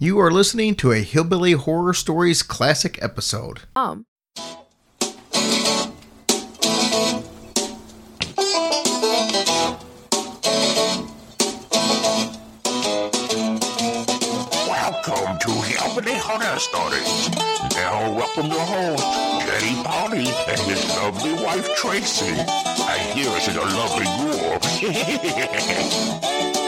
You are listening to a Hillbilly Horror Stories classic episode. Um. Welcome to Hillbilly Horror Stories. Now welcome your host, Jerry Polly, and his lovely wife, Tracy. I hear she's a lovely girl.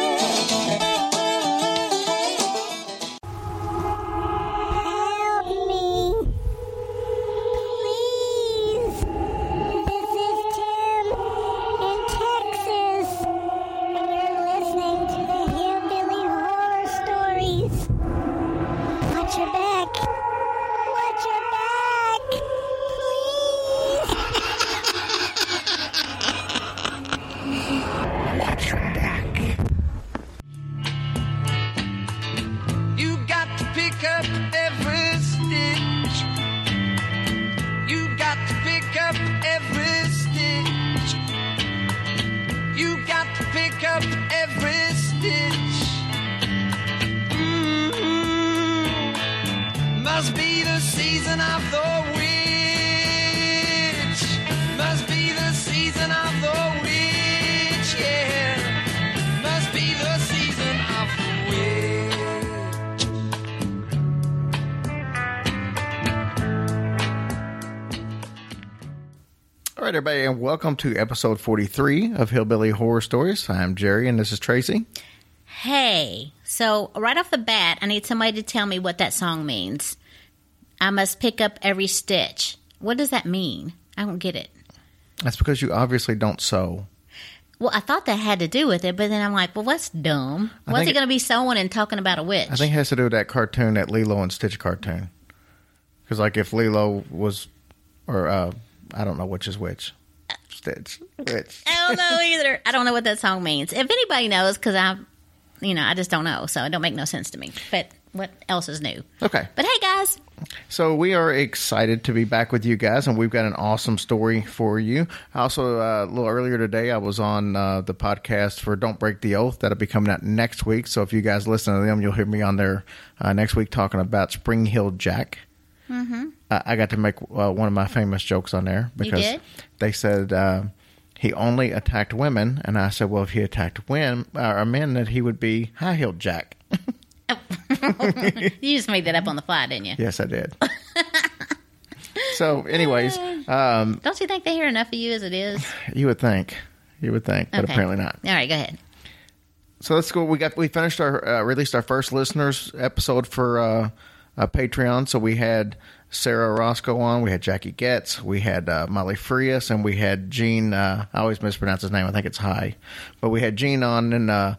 everybody, and welcome to episode 43 of Hillbilly Horror Stories. I'm Jerry, and this is Tracy. Hey, so right off the bat, I need somebody to tell me what that song means. I must pick up every stitch. What does that mean? I don't get it. That's because you obviously don't sew. Well, I thought that had to do with it, but then I'm like, well, what's dumb? I What's think it going to be sewing and talking about a witch? I think it has to do with that cartoon, that Lilo and Stitch cartoon. Because, like, if Lilo was, or uh, I don't know which is which. Stitch, which. I don't know either. I don't know what that song means. If anybody knows, because I, you know, I just don't know, so it don't make no sense to me. But what else is new? Okay. But hey, guys, So we are excited to be back with you guys, and we've got an awesome story for you. Also, uh, a little earlier today, I was on uh, the podcast for "Don't Break the Oath" that'll be coming out next week. So if you guys listen to them, you'll hear me on there uh, next week talking about Spring Heeled Jack. Mm-hmm. I, I got to make uh, one of my famous jokes on there because did? they said uh, he only attacked women, and I said, "Well, if he attacked women or men, that he would be high heeled Jack." you just made that up on the fly, didn't you? yes, I did. so, anyways, um, Don't you think they hear enough of you as it is? You would think. You would think, but Okay. apparently not. All right, go ahead. So let's go. We got we finished our uh, released our first listeners episode for uh, uh, Patreon. So we had Sarah Roscoe on, we had Jackie Getz, we had uh, Molly Frias, and we had Gene. Uh, I always mispronounce his name. I think it's High, but we had Gene on, and uh,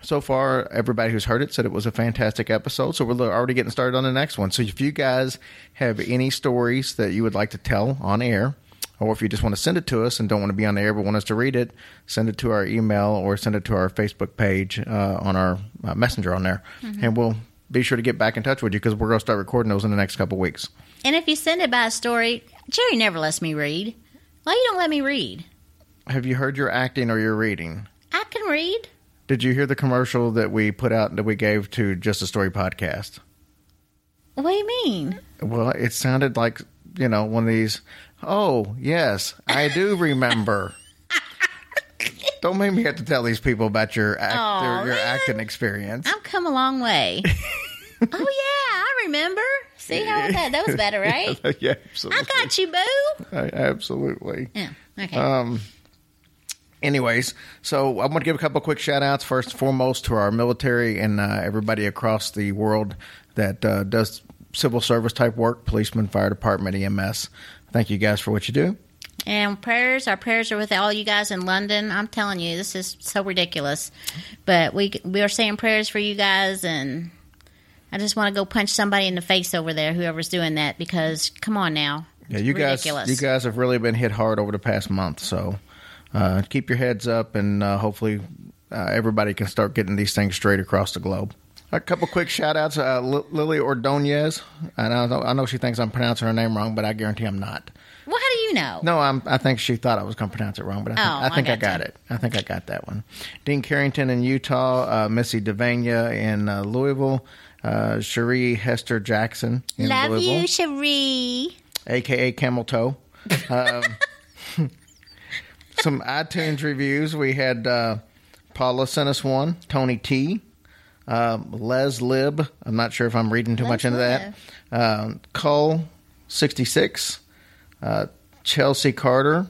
so far everybody who's heard it said it was a fantastic episode. So we're already getting started on the next one. So if you guys have any stories that you would like to tell on air. Or if you just want to send it to us and don't want to be on the air but want us to read it, send it to our email or send it to our Facebook page uh, on our uh, messenger on there. And we'll be sure to get back in touch with you because we're going to start recording those in the next couple weeks. And if you send it by a story, Jerry never lets me read. Why you don't let me read? Have you heard your acting or your reading? I can read. Did you hear the commercial that we put out that we gave to Just a Story podcast? What do you mean? Well, it sounded like, you know, one of these, oh, yes, I do remember. Don't make me have to tell these people about your act, Aw, your man. acting experience. I've come a long way. oh yeah, I remember. See how that that was better, right? yeah, I absolutely. got you, boo. I- absolutely. Yeah. Okay. Um, anyways, so I'm going to give a couple quick shout outs. First and foremost to our military and uh, everybody across the world that uh, does civil service type work policemen, fire department, EMS. Thank you guys for what you do. And prayers, our prayers are with all you guys in London. I'm telling you, this is so ridiculous. But we we are saying prayers for you guys, and I just want to go punch somebody in the face over there, whoever's doing that, because come on now. Yeah, you ridiculous. guys, you guys have really been hit hard over the past month. So uh, keep your heads up, and uh, hopefully uh, everybody can start getting these things straight across the globe. A couple quick shout outs. Uh, L- Lily Ordonez. I know, I know she thinks I'm pronouncing her name wrong, but I guarantee I'm not. Well, how do you know? No, I'm, I think she thought I was going to pronounce it wrong, but I think, Oh, I, think I I, got it. I think I got that one. Dean Carrington in Utah, uh, Missy Devania in uh, Louisville, uh, Cherie Hester Jackson in Love Louisville, you, Cherie. aka Camel Toe. Um, some iTunes reviews. We had uh, Paula sent us one. Tony T. Um, Les Lib. I'm not sure if I'm reading too Les much into that. Um, Cole 66. Uh, Chelsea Carter.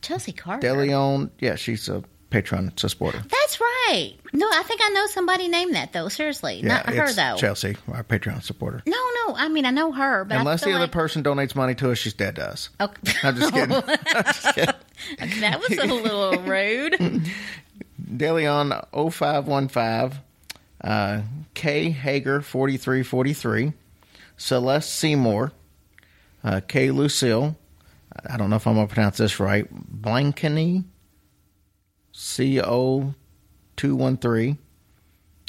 Chelsea Carter. Deleon. Yeah, she's a Patreon supporter. That's right. No, I think I know somebody named that though. Seriously, Yeah, not her though. Chelsea, our Patreon supporter. No, no. I mean, I know her, but Unless the feel other person donates money to us, she's dead to us. Okay. I'm just kidding. I'm just kidding. that was a little rude. DeLeon 0515, uh, K Hager 4343, Celeste Seymour, uh, K Lucille, I don't know if I'm going to pronounce this right, Blankeny, CO 213.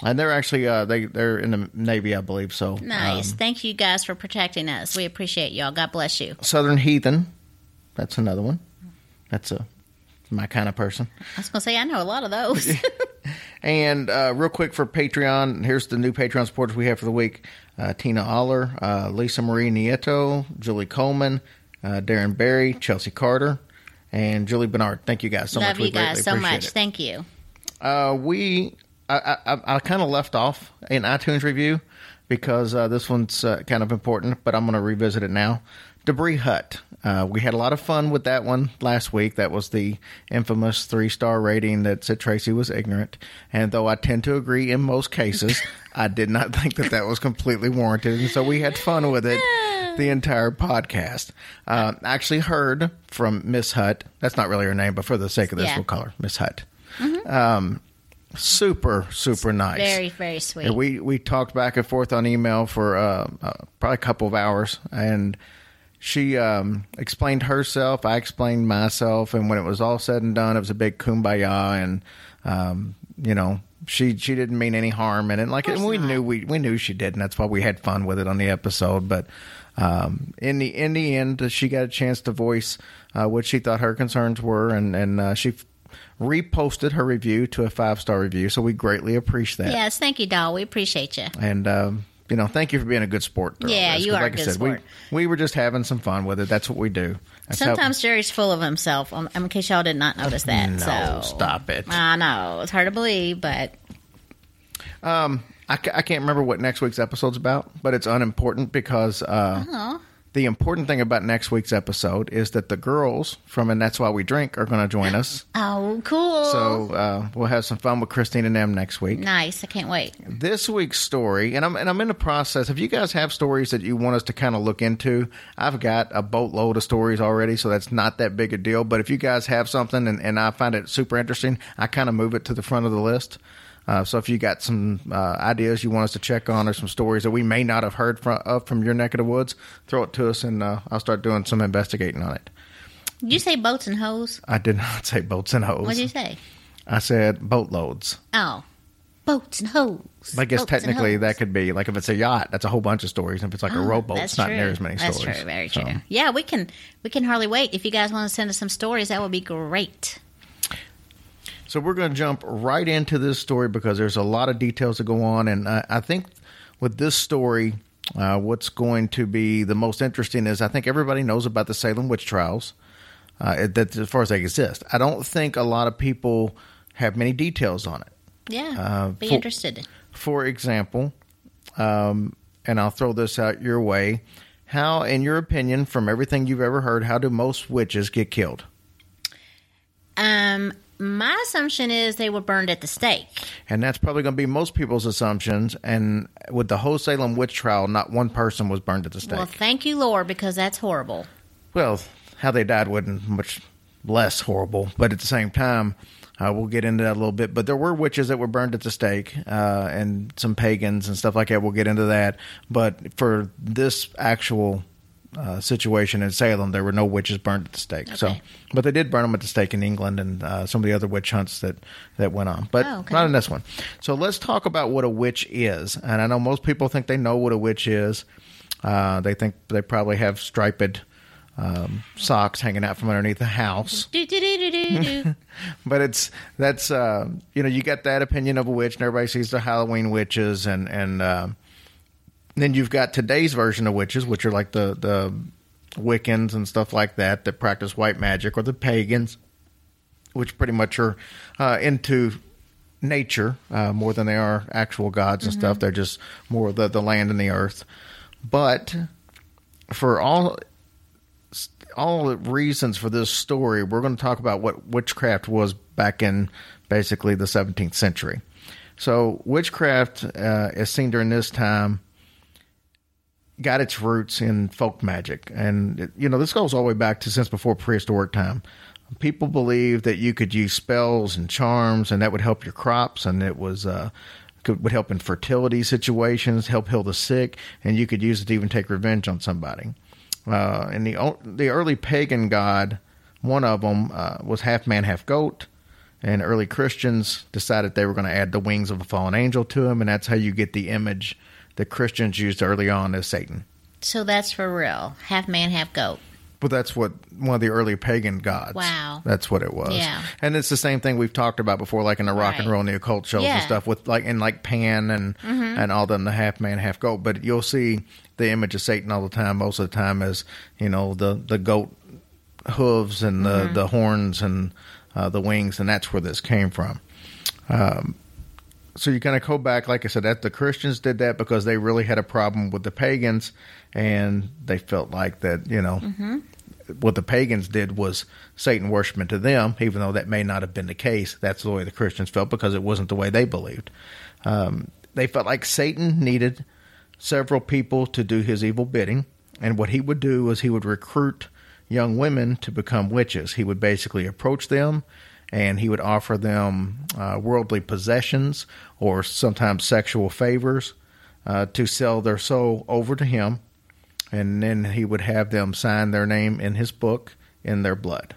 And they're actually uh, they they're in the Navy, I believe. So Nice. um, Thank you guys for protecting us. We appreciate y'all. God bless you. Southern Heathen, that's another one. That's a my kind of person. I was gonna say I know a lot of those. And uh, real quick for Patreon, here's the new Patreon supporters we have for the week: uh, Tina Aller, uh, Lisa Marie Nieto, Julie Coleman, uh, Darren Barry, Chelsea Carter, and Julie Bernard. Thank you guys so Love much. We you guys so much. it. Thank you. Uh, we I, I, I kind of left off an iTunes review because uh, this one's uh, kind of important, but I'm going to revisit it now. Debris Hut. Uh, we had a lot of fun with that one last week. That was the infamous three star rating that said Tracy was ignorant. And though I tend to agree in most cases, I did not think that that was completely warranted. And so we had fun with it the entire podcast. Uh, I actually heard from Miss Hut. That's not really her name, but for the sake of this, Yeah. we'll call her Miss Hut. Um, super, super nice. Very, very sweet. And we we talked back and forth on email for uh, uh, probably a couple of hours, and she um, explained herself. I explained myself, and when it was all said and done, it was a big kumbaya, and um, you know. She she didn't mean any harm in it. Like and we knew we we knew she did, and that's why we had fun with it on the episode. But um, in the in the end, she got a chance to voice uh, what she thought her concerns were, and and uh, she reposted her review to a five star review. So we greatly appreciate that. yes, thank you, doll. We appreciate you. And um, you know, thank you for being a good sport. Yeah, this, you are a like I good said, sport. We, we were just having some fun with it. That's what we do. That's how- Sometimes Jerry's full of himself. Um, in case y'all did not notice that. No, so stop it. I know it's hard to believe, but um, I, I can't remember what next week's episode's about, but it's unimportant because uh, oh, the important thing about next week's episode is that the girls from And That's Why We Drink are going to join us. oh, cool. So uh, we'll have some fun with Christine and them next week. nice. I can't wait. this week's story, and I'm and I'm in the process. If you guys have stories that you want us to kind of look into, I've got a boatload of stories already, so that's not that big a deal. But if you guys have something and, and I find it super interesting, I kind of move it to the front of the list. Uh, so if you got some uh, ideas you want us to check on, or some stories that we may not have heard from of from your neck of the woods, throw it to us, and uh, I'll start doing some investigating on it. Did you say boats and hoes? I did not say boats and hoes. What did you say? I said boatloads. Oh, boats and hoes. I guess Boats technically that could be like if it's a yacht, that's a whole bunch of stories. If it's like a rowboat, Oh, That's it's not true. near as many That's stories. true. Very So, true. Yeah, we can we can hardly wait. If you guys want to send us some stories, that would be great. So we're going to jump right into this story because there's a lot of details to go on, and I, I think with this story, uh, what's going to be the most interesting is I think everybody knows about the Salem witch trials. Uh, that as far as they exist, I don't think a lot of people have many details on it. Yeah, Uh, be for- interested. For example, um, and I'll throw this out your way. How, in your opinion, from everything you've ever heard, how do most witches get killed? Um, my assumption is they were burned at the stake. And that's probably going to be most people's assumptions. And with the whole Salem witch trial, not one person was burned at the stake. Well, thank you, Lord, because that's horrible. Well, how they died wasn't much less horrible, but at the same time, uh, we'll get into that a little bit. But there were witches that were burned at the stake, uh, and some pagans and stuff like that. We'll get into that. But for this actual uh, situation in Salem, there were no witches burned at the stake. So, but they did burn them at the stake in England and uh, some of the other witch hunts that that went on. But Oh, okay. not in this one. So let's talk about what a witch is. And I know most people think they know what a witch is. Uh, they think they probably have striped um, socks hanging out from underneath the house. But it's that's uh, you know you get that opinion of a witch, and everybody sees the Halloween witches, and and uh, Then you've got today's version of witches, which are like the the Wiccans and stuff like that that practice white magic, or the pagans, which pretty much are uh, into nature uh, more than they are actual gods and stuff. They're just more the the land and the earth. But for all all the reasons for this story, we're going to talk about what witchcraft was back in basically the 17th century. So, witchcraft, uh, as seen during this time, got its roots in folk magic. And, you know, this goes all the way back to since before prehistoric time. People believed that you could use spells and charms, and that would help your crops, and it was. Uh, would help in fertility situations, help heal the sick, and you could use it to even take revenge on somebody. Uh, and the the early pagan god, one of them uh, was half man, half goat. And early Christians decided they were going to add the wings of a fallen angel to him, and that's how you get the image that Christians used early on as Satan. So that's for real. Half man, half goat. But that's what one of the early pagan gods. Wow. that's what it was. Yeah. and it's the same thing we've talked about before, like in the rock and roll and the occult shows and Yeah. Mm-hmm. stuff, with like in like Pan and and all them, the half man, half goat. But you'll see the image of Satan all the time, most of the time, as you know the the goat hooves and the Mm-hmm. the horns and uh, the wings, and that's where this came from. Um, so you kind of go back, like I said, that the Christians did that because they really had a problem with the pagans, and they felt like that, you know, what the pagans did was Satan worshiping to them, even though that may not have been the case. That's the way the Christians felt because it wasn't the way they believed. Um, they felt like Satan needed several people to do his evil bidding, and what he would do was he would recruit young women to become witches. He would basically approach them and he would offer them uh, worldly possessions or sometimes sexual favors uh, to sell their soul over to him, and then he would have them sign their name in his book in their blood.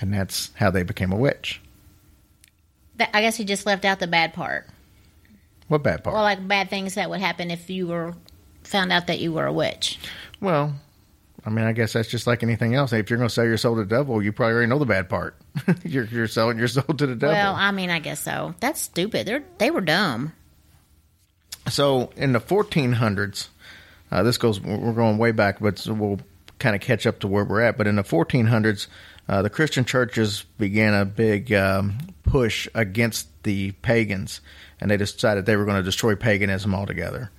And that's how they became a witch. I guess he just left out the bad part. What bad part? Well, like bad things that would happen if you were found out that you were a witch. Well, I mean, I guess that's just like anything else. If you're going to sell your soul to the devil, you probably already know the bad part. you're, you're selling your soul to the devil. Well, I mean, I guess so. That's stupid. They're they were dumb. So in the 1400s, uh, this goes. We're going way back, but we'll kind of catch up to where we're at. But in the 1400s, uh, the Christian churches began a big um, push against the pagans, and they decided they were going to destroy paganism altogether.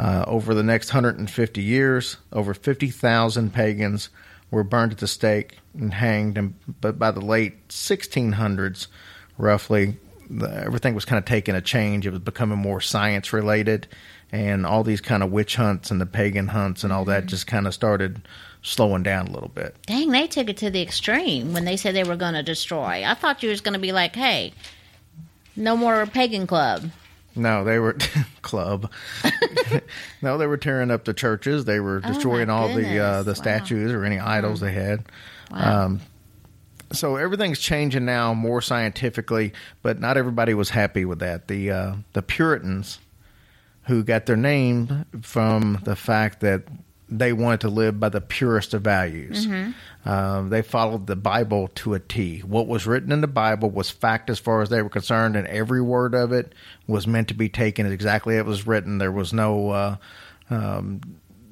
Uh, over the next 150 years, over 50,000 pagans were burned at the stake and hanged. And but by the late 1600s, roughly, the, everything was kind of taking a change. It was becoming more science related, and all these kind of witch hunts and the pagan hunts and all that just kind of started slowing down a little bit. Dang, they took it to the extreme when they said they were going to destroy. I thought you was going to be like, hey, no more pagan club. No, they were club. no, they were tearing up the churches. They were destroying all the uh, Oh, the Wow. statues or any idols they had. Wow. Um, so everything's changing now more scientifically, but not everybody was happy with that. The uh, the Puritans, who got their name from the fact that they wanted to live by the purest of values. Um, they followed the Bible to a T. What was written in the Bible was fact as far as they were concerned, and every word of it was meant to be taken exactly as it was written. There was no. Uh, um,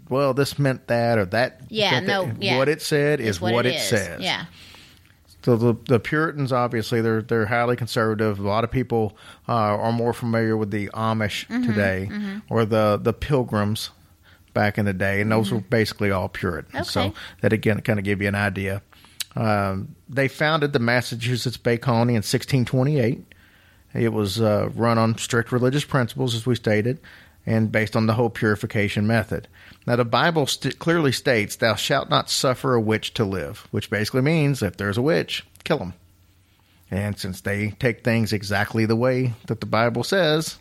well, this meant that or that. Yeah, that. no, yeah. What it said is Is what, it, is. says. Yeah. So the the Puritans obviously they're they're highly conservative. A lot of people uh, are more familiar with the Amish Mm-hmm, today or the the Pilgrims back in the day, and those were basically all Puritans. So Mm-hmm. That again kind of give you an idea. Um, they founded the Massachusetts Bay Colony in 1628. It was uh, run on strict religious principles, as we stated, and based on the whole purification method. Now, the Bible st- clearly states, Thou shalt not suffer a witch to live, which basically means if there's a witch, kill them. And since they take things exactly the way that the Bible says,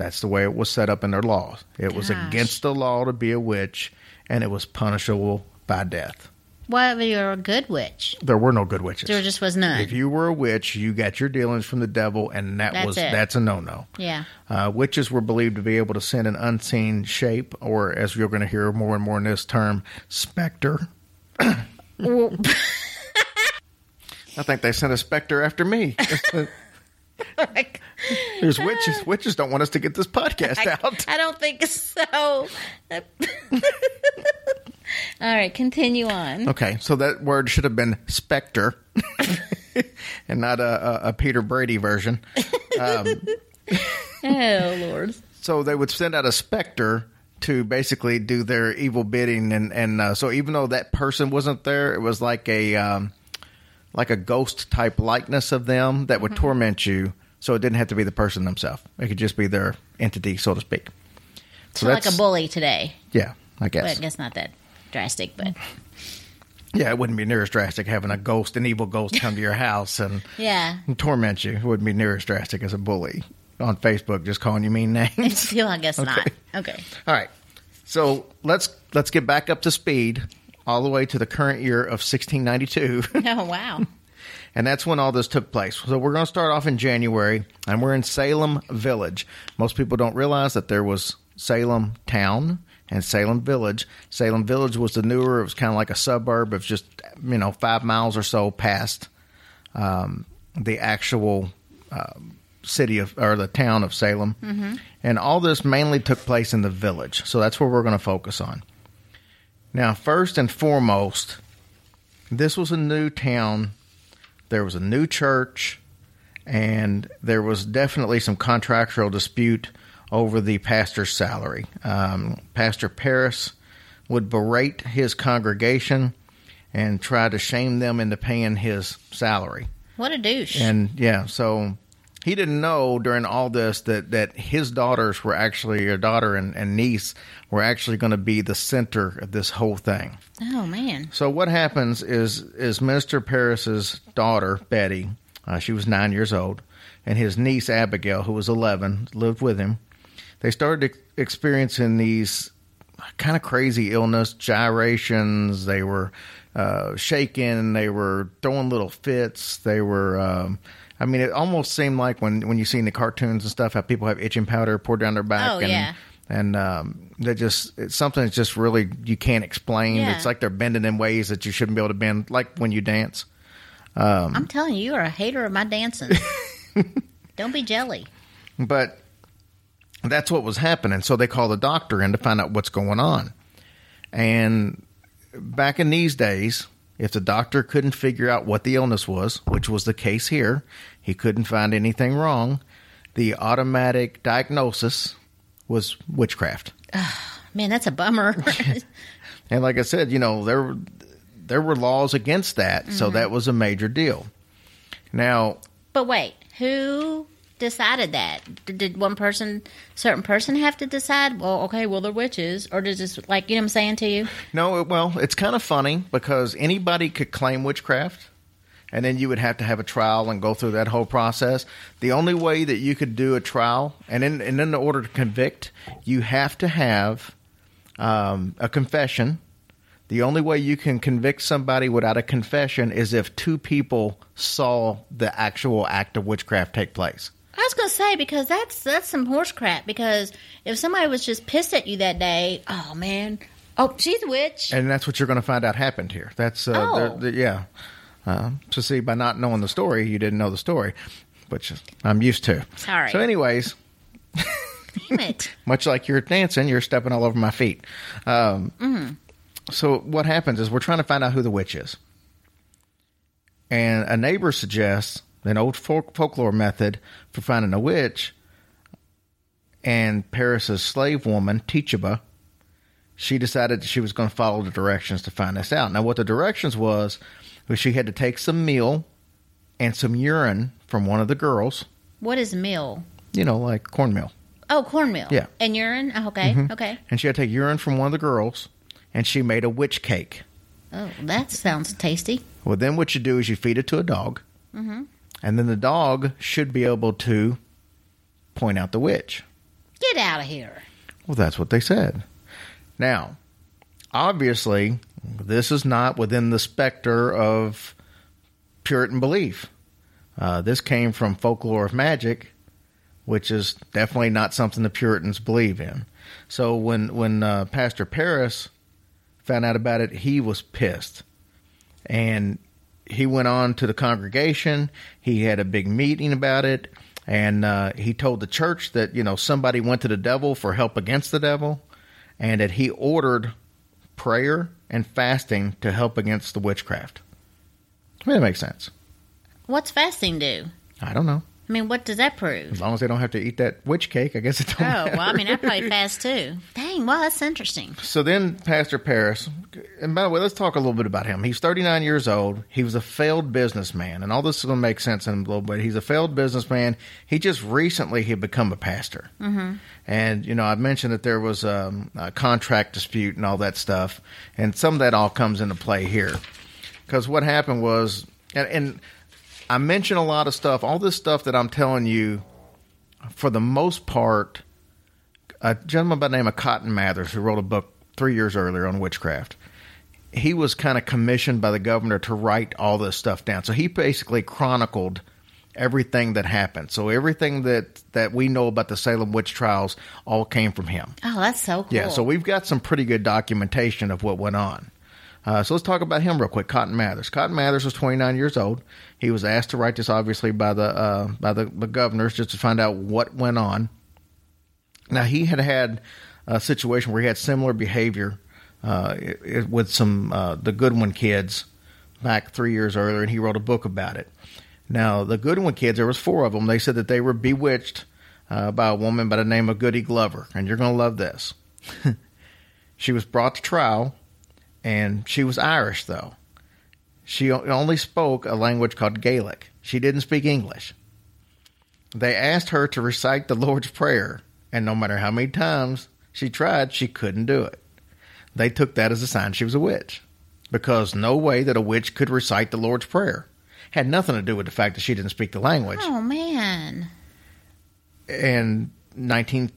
that's the way it was set up in their laws. It was against the law to be a witch, and it was punishable by death. What if you're a good witch? There were no good witches. There just was none. If you were a witch, you got your dealings from the devil, and that That's was it. that's a no no. yeah. Uh, witches were believed to be able to send an unseen shape, or as you're going to hear more and more in this term, specter. I think they sent a specter after me. There's witches. Witches don't want us to get this podcast I, out. I don't think so. All right, continue on. Okay, so that word should have been specter, and not a, a, a Peter Brady version. Oh Lord. So they would send out a specter to basically do their evil bidding, and and uh, so even though that person wasn't there, it was like a um, like a ghost type likeness of them that would mm-hmm. torment you. So it didn't have to be the person themselves; it could just be their entity, so to speak. So like a bully today. Yeah, I But guess. I guess not that drastic, but Yeah, it wouldn't be near as drastic having a ghost, an evil ghost, come to your house and yeah. and torment you. It wouldn't be near as drastic as a bully on Facebook just calling you mean names. Still, I guess not. Okay. Okay. All right. So let's let's get back up to speed all the way to the current year of 1692, Oh wow. and that's when all this took place. So we're going to start off in January, and we're in Salem Village. Most people don't realize that there was Salem Town and Salem Village. Salem Village was the newer; it was kind of like a suburb of just you know five miles or so past um, the actual um, city of or the town of Salem, and all this mainly took place in the village. So that's where we're going to focus on. Now, first and foremost, this was a new town. There was a new church, and there was definitely some contractual dispute over the pastor's salary. Um, Pastor Parris would berate his congregation and try to shame them into paying his salary. What a douche. And yeah, so he didn't know during all this that, that his daughters were actually, a daughter and, and niece were actually going to be the center of this whole thing. oh man. So what happens is is Minister Parris's daughter Betty, uh, she was nine years old, and his niece Abigail, who was eleven, lived with him. They started experiencing these kind of crazy illness gyrations. They were uh, shaking. They were throwing little fits. They were. Um, I mean, it almost seemed like when when you see in the cartoons and stuff how people have itching powder poured down their back. Oh, and, yeah. and um, they just it's something that's just really you can't explain. Yeah. It's like they're bending in ways that you shouldn't be able to bend, like when you dance. I'm telling you, you are a hater of my dancing. Don't be jelly. But that's what was happening. So they called the doctor in to find out what's going on. And back in these days, if the doctor couldn't figure out what the illness was, which was the case here, he couldn't find anything wrong. The automatic diagnosis was witchcraft. Man, that's a bummer. And like I said, you know, there were there were laws against that, so mm-hmm. that was a major deal. Now, but wait, who decided that? Did, did one person, certain person, have to decide? Well, okay, well they're witches, or does this like you know what I'm saying to you? No, well, it's kind of funny because anybody could claim witchcraft, and then you would have to have a trial and go through that whole process. The only way that you could do a trial, and in, and in order to convict, you have to have um, a confession. The only way you can convict somebody without a confession is if two people saw the actual act of witchcraft take place. I was gonna say because that's that's some horse crap. Because if somebody was just pissed at you that day, oh man, oh she's a witch. And that's what you're going to find out happened here. That's uh, Oh. yeah. Uh, so see, by not knowing the story, you didn't know the story, which I'm used to. Sorry. So, anyways, Damn it. much like you're dancing, you're stepping all over my feet. Um, So what happens is we're trying to find out who the witch is, and a neighbor suggests an old folk- folklore method for finding a witch. And Parris's slave woman, Tituba, she decided that she was going to follow the directions to find this out. Now, what the directions was was she had to take some meal and some urine from one of the girls, What is meal? you know, like cornmeal. Oh, cornmeal. Yeah. And urine. Oh, okay. Okay. and she had to take urine from one of the girls, and she made a witch cake. Oh, that sounds tasty. Well, then what you do is you feed it to a dog, mm-hmm. and then the dog should be able to point out the witch. Get out of here. Well, that's what they said. Now, obviously, this is not within the specter of Puritan belief. Uh, this came from folklore of magic, which is definitely not something the Puritans believe in. So when when uh, Pastor Parris found out about it, he was pissed, and he went on to the congregation. He had a big meeting about it, and uh, he told the church that you know somebody went to the devil for help against the devil, and that he ordered prayer and fasting to help against the witchcraft. I mean, that makes sense. What's fasting do? I don't know. I mean, what does that prove? As long as they don't have to eat that witch cake, I guess it don't Oh, matter. well, I mean, I probably fast too. Dang, well, that's interesting. So then, Pastor Parris, and by the way, let's talk a little bit about him. He's 39 years old. He was a failed businessman, and all this is going to make sense in a little bit. He's a failed businessman. He just recently had become a pastor, mm-hmm. and you know, I mentioned that there was um, a contract dispute and all that stuff, and some of that all comes into play here, because what happened was, and, and I mentioned a lot of stuff. All this stuff that I'm telling you, for the most part a gentleman by the name of Cotton Mathers who wrote a book three years earlier on witchcraft. He was kind of commissioned by the governor to write all this stuff down. So he basically chronicled everything that happened. So everything that that we know about the Salem witch trials all came from him. Oh, that's so cool. Yeah, so we've got some pretty good documentation of what went on. Uh, so let's talk about him real quick. Cotton Mathers. Cotton Mathers was 29 years old. He was asked to write this, obviously, by the uh, by the, the governors just to find out what went on. Now he had had a situation where he had similar behavior uh, it- it- with some uh, the Goodwin kids back three years earlier, and he wrote a book about it. Now the Goodwin kids, there was four of them. They said that they were bewitched uh, by a woman by the name of Goody Glover, and you're going to love this. she was brought to trial, and she was Irish though. She only spoke a language called Gaelic. She didn't speak English. They asked her to recite the Lord's Prayer, and no matter how many times she tried, she couldn't do it. They took that as a sign she was a witch, because no way that a witch could recite the Lord's Prayer. Had nothing to do with the fact that she didn't speak the language. Oh man. And 19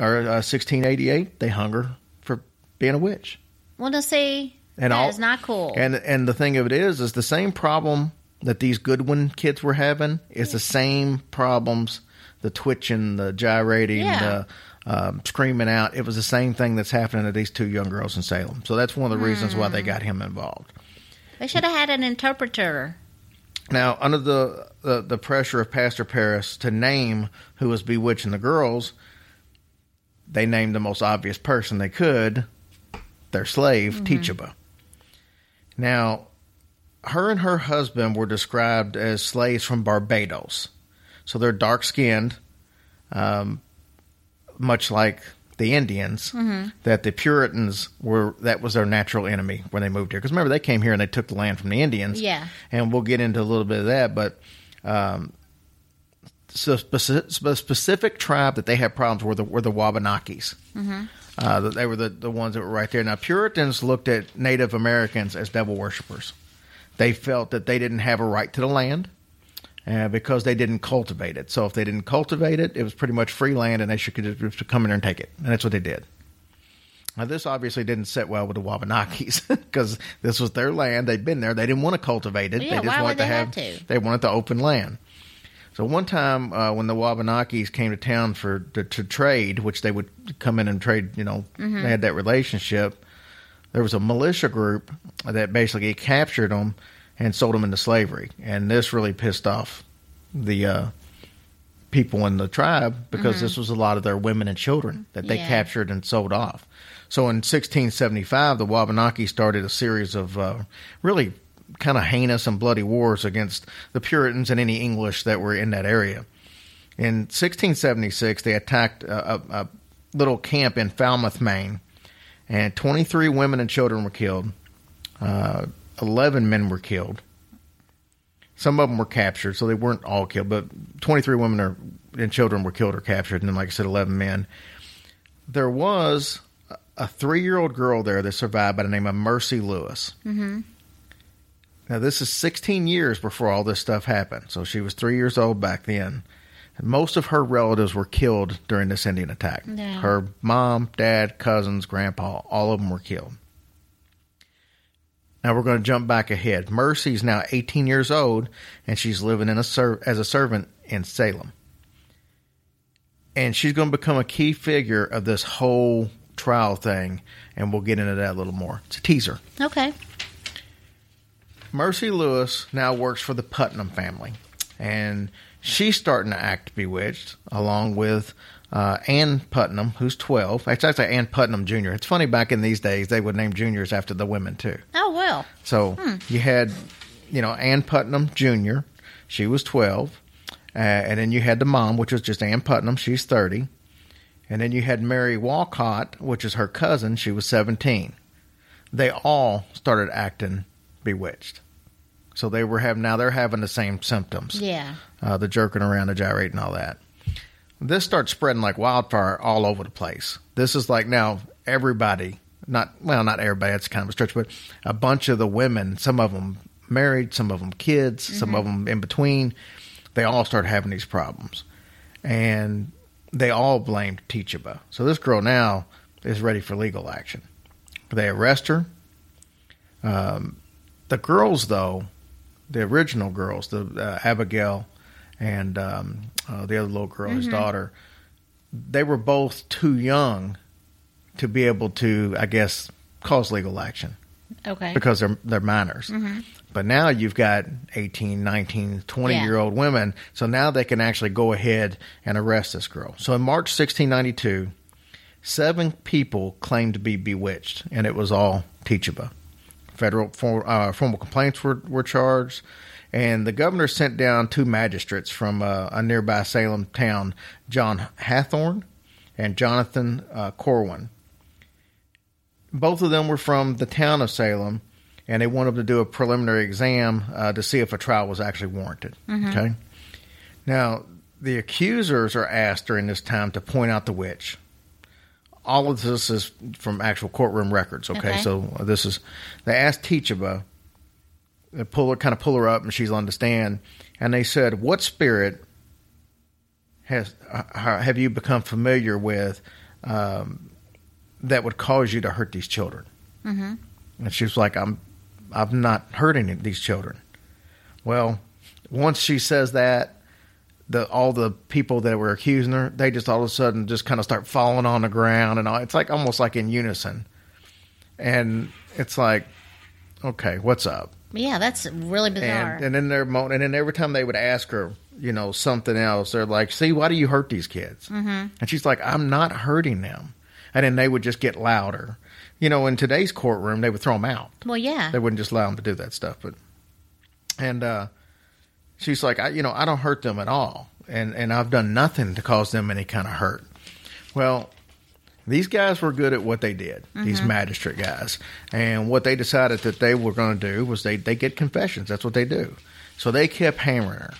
or uh, 1688, they hung her for being a witch. Well, to see, And that all- is not cool. And and the thing of it is, is the same problem that these Goodwin kids were having is the same problems, the twitching, the gyrating, Yeah. the um, screaming out. It was the same thing that's happening to these two young girls in Salem. So that's one of the reasons why they Hmm. got him involved. they should have had an interpreter. Now, under the, the the pressure of Pastor Parris to name who was bewitching the girls, they named the most obvious person they could, their slave, Tituba. Now, her and her husband were described as slaves from Barbados, so they're dark skinned, um, much like the Indians. That the Puritans were that was their natural enemy when they moved here. Because remember, they came here and they took the land from the Indians Yeah. and we'll get into a little bit of that. But um, so specific, specific tribe that they had problems were the were the Wabanakis. Mm-hmm. Uh, that they were the, the ones that were right there. Now Puritans looked at Native Americans as devil worshippers. They felt that they didn't have a right to the land uh, because they didn't cultivate it. So if they didn't cultivate it, it was pretty much free land, and they should just come in there and take it. And that's what they did. Now, this obviously didn't sit well with the Wabanakis because this was their land. They'd been there. They didn't want to cultivate it. Yeah, they just why wanted would to they have. have to? They wanted the open land. So one time uh, when the Wabanakis came to town for to, to trade, which they would come in and trade, you know, Mm-hmm. they had that relationship. There was a militia group that basically captured them and sold them into slavery, and this really pissed off the uh, people in the tribe because this was a lot of their women and children that they Mm-hmm. Yeah. captured and sold off. So in 1675, the Wabanaki started a series of uh, really kind of heinous and bloody wars against the Puritans and any English that were in that area. In 1676, they attacked a, a, little camp in Falmouth, Maine, and 23 women and children were killed. Uh, 11 men were killed. Some of them were captured, so they weren't all killed, but 23 women and children were killed or captured, and then, like I said, 11 men. There was a three year old girl there that survived by the name of Mercy Lewis. Mm-hmm. Now, this is 16 years before all this stuff happened, so she was three years old back then. And most of her relatives were killed during this Indian attack. Yeah. Her mom, dad, cousins, grandpa, all of them were killed. Now we're going to jump back ahead. Mercy's now 18 years old, and she's living in a ser- as a servant in Salem. And she's going to become a key figure of this whole trial thing, and we'll get into that a little more. It's a teaser. Okay. Mercy Lewis now works for the Putnam family, and she's starting to act bewitched, along with uh, Ann Putnam, who's 12. It's actually Ann Putnam Jr. It's funny, back in these days, they would name juniors after the women, too. Oh well. So you had, you know, Ann Putnam Jr., she was 12. Uh, and then you had the mom, which was just Ann Putnam, she's 30. And then you had Mary Walcott, which is her cousin, she was 17. They all started acting bewitched. So they were having, now they're having the same symptoms Yeah. uh, the jerking around, the gyrating, all that. This starts spreading like wildfire all over the place. This is like now everybody, not well, not everybody. It's kind of a stretch, but a bunch of the women, some of them married, some of them kids, some of them in between. They all start having these problems, and they all blamed Tituba. So this girl now is ready for legal action. They arrest her. Um, the girls, though, the original girls, the uh, Abigail and um, uh, the other little girl, his daughter, they were both too young to be able to, I guess, cause legal action Okay. because they're they're minors. But now you've got 18, 19, 20 Yeah. year old women, so now they can actually go ahead and arrest this girl. So in March 1692, seven people claimed to be bewitched, and it was all Tituba. Federal for, uh, formal complaints were, were charged, and the governor sent down two magistrates from uh, a nearby Salem town, John Hathorne and Jonathan uh, Corwin both of them were from the town of Salem, and they wanted to do a preliminary exam uh, to see if a trial was actually warranted. Okay. Now, the accusers are asked during this time to point out the witch. All of this is from actual courtroom records. Okay, Okay. so this is they asked Tituba, they pull her, kind of pull her up, and she's on the stand, and they said, "What spirit has uh, have you become familiar with um, that would cause you to hurt these children?" Mm-hmm. And she was like, "I'm, I've not hurt any of these children." Well, once she says that, the all the people that were accusing her, they just all of a sudden just kind of start falling on the ground, and all, it's like almost like in unison, and it's like, okay, what's up? Yeah, that's really bizarre. And, and then they're mo- and then every time they would ask her, you know, something else, they're like, "See, why do you hurt these kids?" Mm-hmm. And she's like, "I'm not hurting them." And then they would just get louder. You know, in today's courtroom, they would throw them out. well, yeah. They wouldn't just allow them to do that stuff. But and uh, she's like, I, you know, I don't hurt them at all, and and I've done nothing to cause them any kind of hurt. Well, these guys were good at what they did. These mm-hmm. magistrate guys, and what they decided that they were going to do was they they get confessions. That's what they do. So they kept hammering her,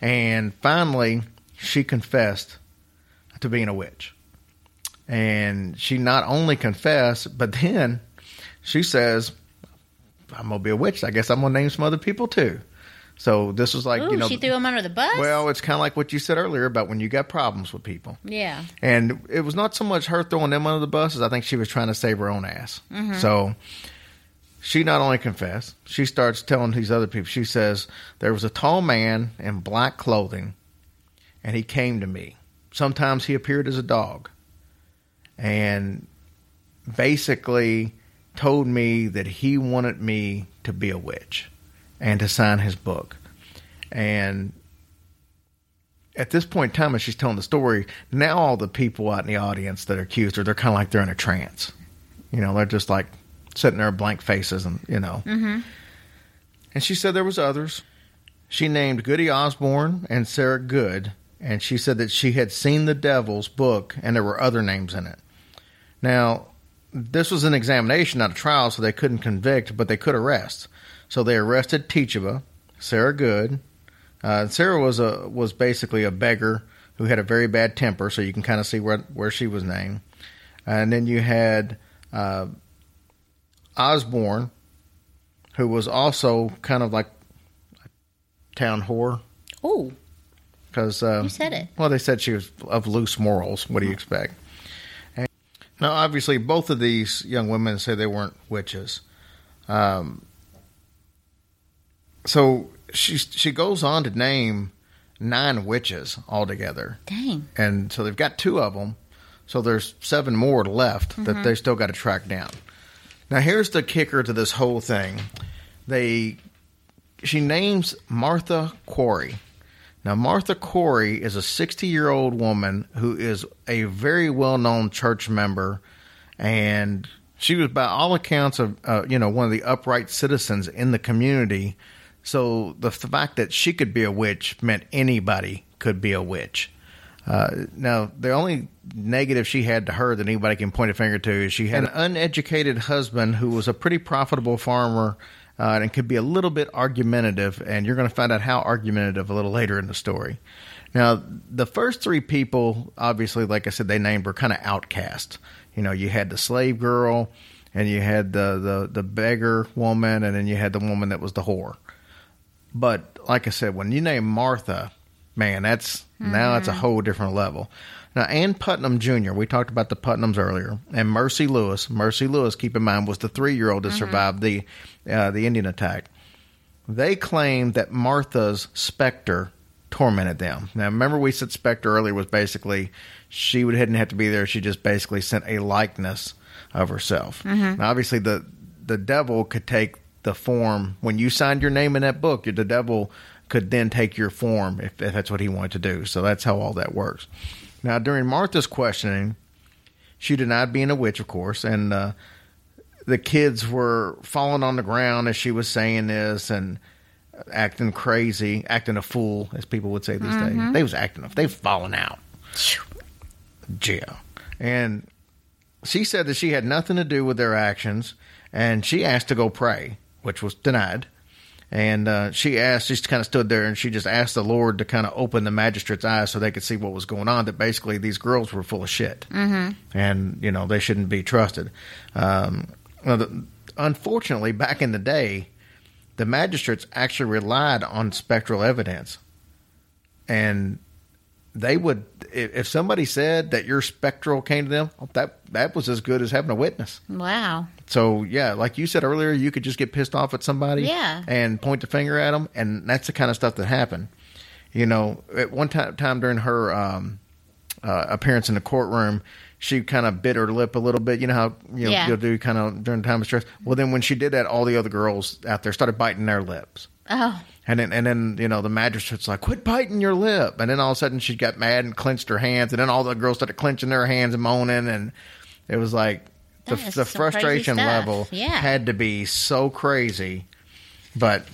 and finally she confessed to being a witch. And she not only confessed, but then she says, I'm gonna be a witch. I guess I'm gonna name some other people too. So this was like Ooh, you know, she threw him under the bus. well, it's kind of like what you said earlier about when you got problems with people, yeah. and it was not so much her throwing them under the buses. I think she was trying to save her own ass. Mm-hmm. So she not only confessed, she starts telling these other people. She says there was a tall man in black clothing, and he came to me. Sometimes he appeared as a dog, and basically told me that he wanted me to be a witch and to sign his book. And at this point in time, as she's telling the story, now all the people out in the audience that are accused her, they're kind of like they're in a trance. You know, they're just like sitting there blank faces and, you know. Mm-hmm. And she said there was others. She named Goody Osborne and Sarah Good, and she said that she had seen the Devil's book and there were other names in it. Now, this was an examination, not a trial, so they couldn't convict, but they could arrest. So they arrested Tituba, Sarah Good. Uh, Sarah was a was basically a beggar who had a very bad temper, so you can kind of see where where she was named. And then you had uh, Osborne, who was also kind of like a town whore Oh, because uh, you said it. well, they said she was of loose morals. What do you expect? And now, obviously, both of these young women say they weren't witches. Um, so she she goes on to name nine witches altogether, Dang. and so they've got two of them. So there's seven more left that they still got to track down. Now, here's the kicker to this whole thing: they she names Martha Corey. Now, Martha Corey is a 60 year old woman who is a very well known church member, and she was, by all accounts, of uh, you know one of the upright citizens in the community. So the, fact that she could be a witch meant anybody could be a witch. Uh, now, the only negative she had to her that anybody can point a finger to is she had an uneducated husband who was a pretty profitable farmer uh, and could be a little bit argumentative. And you're going to find out how argumentative a little later in the story. Now, the first three people, obviously, like I said, they named were kind of outcast. You know, you had the slave girl, and you had the, the, the beggar woman, and then you had the woman that was the whore. But like I said, when you name Martha, man, that's now it's a mm-hmm. whole different level. Now, Ann Putnam Jr., we talked about the Putnams earlier, and Mercy Lewis. Mercy Lewis, keep in mind, was the three year old that mm-hmm. survived the uh, the Indian attack. They claimed that Martha's specter tormented them. Now, remember we said specter earlier was basically she would didn't have to be there. She just basically sent a likeness of herself. Mm-hmm. Now, obviously, the the devil could take the form when you signed your name in that book. The devil could then take your form if, if that's what he wanted to do. So that's how all that works. Now, during Martha's questioning, she denied being a witch, of course, and uh, the kids were falling on the ground as she was saying this and acting crazy, acting a fool, as people would say these days. They was acting, they've fallen out. Yeah. And she said that she had nothing to do with their actions, and she asked to go pray, which was denied. And uh, she asked, she just kind of stood there and she just asked the Lord to kind of open the magistrate's eyes so they could see what was going on. That basically these girls were full of shit, mm-hmm. and you know they shouldn't be trusted. Um, unfortunately, back in the day, the magistrates actually relied on spectral evidence, and they would if, somebody said that your spectral came to them, that that was as good as having a witness. Wow. So yeah, like you said earlier, you could just get pissed off at somebody, Yeah. and point the finger at them, and that's the kind of stuff that happened. You know, at one time, time during her um, uh, appearance in the courtroom, she kind of bit her lip a little bit. You know how you know Yeah. you'll do kind of during the time of stress. Well, then when she did that, all the other girls out there started biting their lips. Oh, And then, and then, you know, the magistrate's like, "Quit biting your lip!" And then all of a sudden, she got mad and clenched her hands. And then all the girls started clenching their hands and moaning. And it was like the, the frustration level Yeah. had to be so crazy. But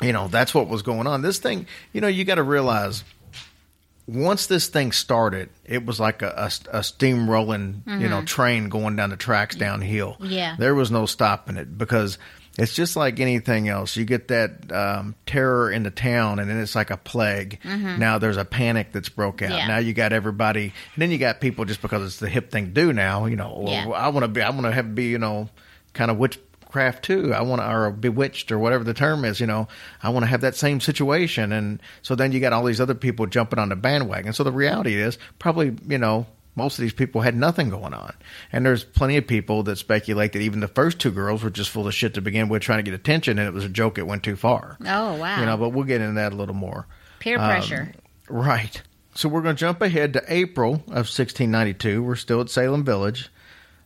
you know, that's what was going on. This thing, you know, you got to realize once this thing started, it was like a, a, a steamrolling, you know, train going down the tracks downhill. Mm-hmm. Yeah. there was no stopping it because it's just like anything else. You get that um, terror in the town, and then it's like a plague. Now there's a panic that's broke out. Mm-hmm. Yeah. Now you got everybody, and then you got people just because it's the hip thing to do now. You know, Yeah. I want to be, I want to have be, you know, kind of witchcraft too. I want to, or bewitched, or whatever the term is. You know, I want to have that same situation, and so then you got all these other people jumping on the bandwagon. So the reality is, probably, you know, most of these people had nothing going on, and there's plenty of people that speculate that even the first two girls were just full of shit to begin with, trying to get attention, and it was a joke It went too far. oh wow. You know, but we'll get into that a little more. Peer Um, pressure. Right. So we're going to jump ahead to April of 1692. We're still at Salem Village.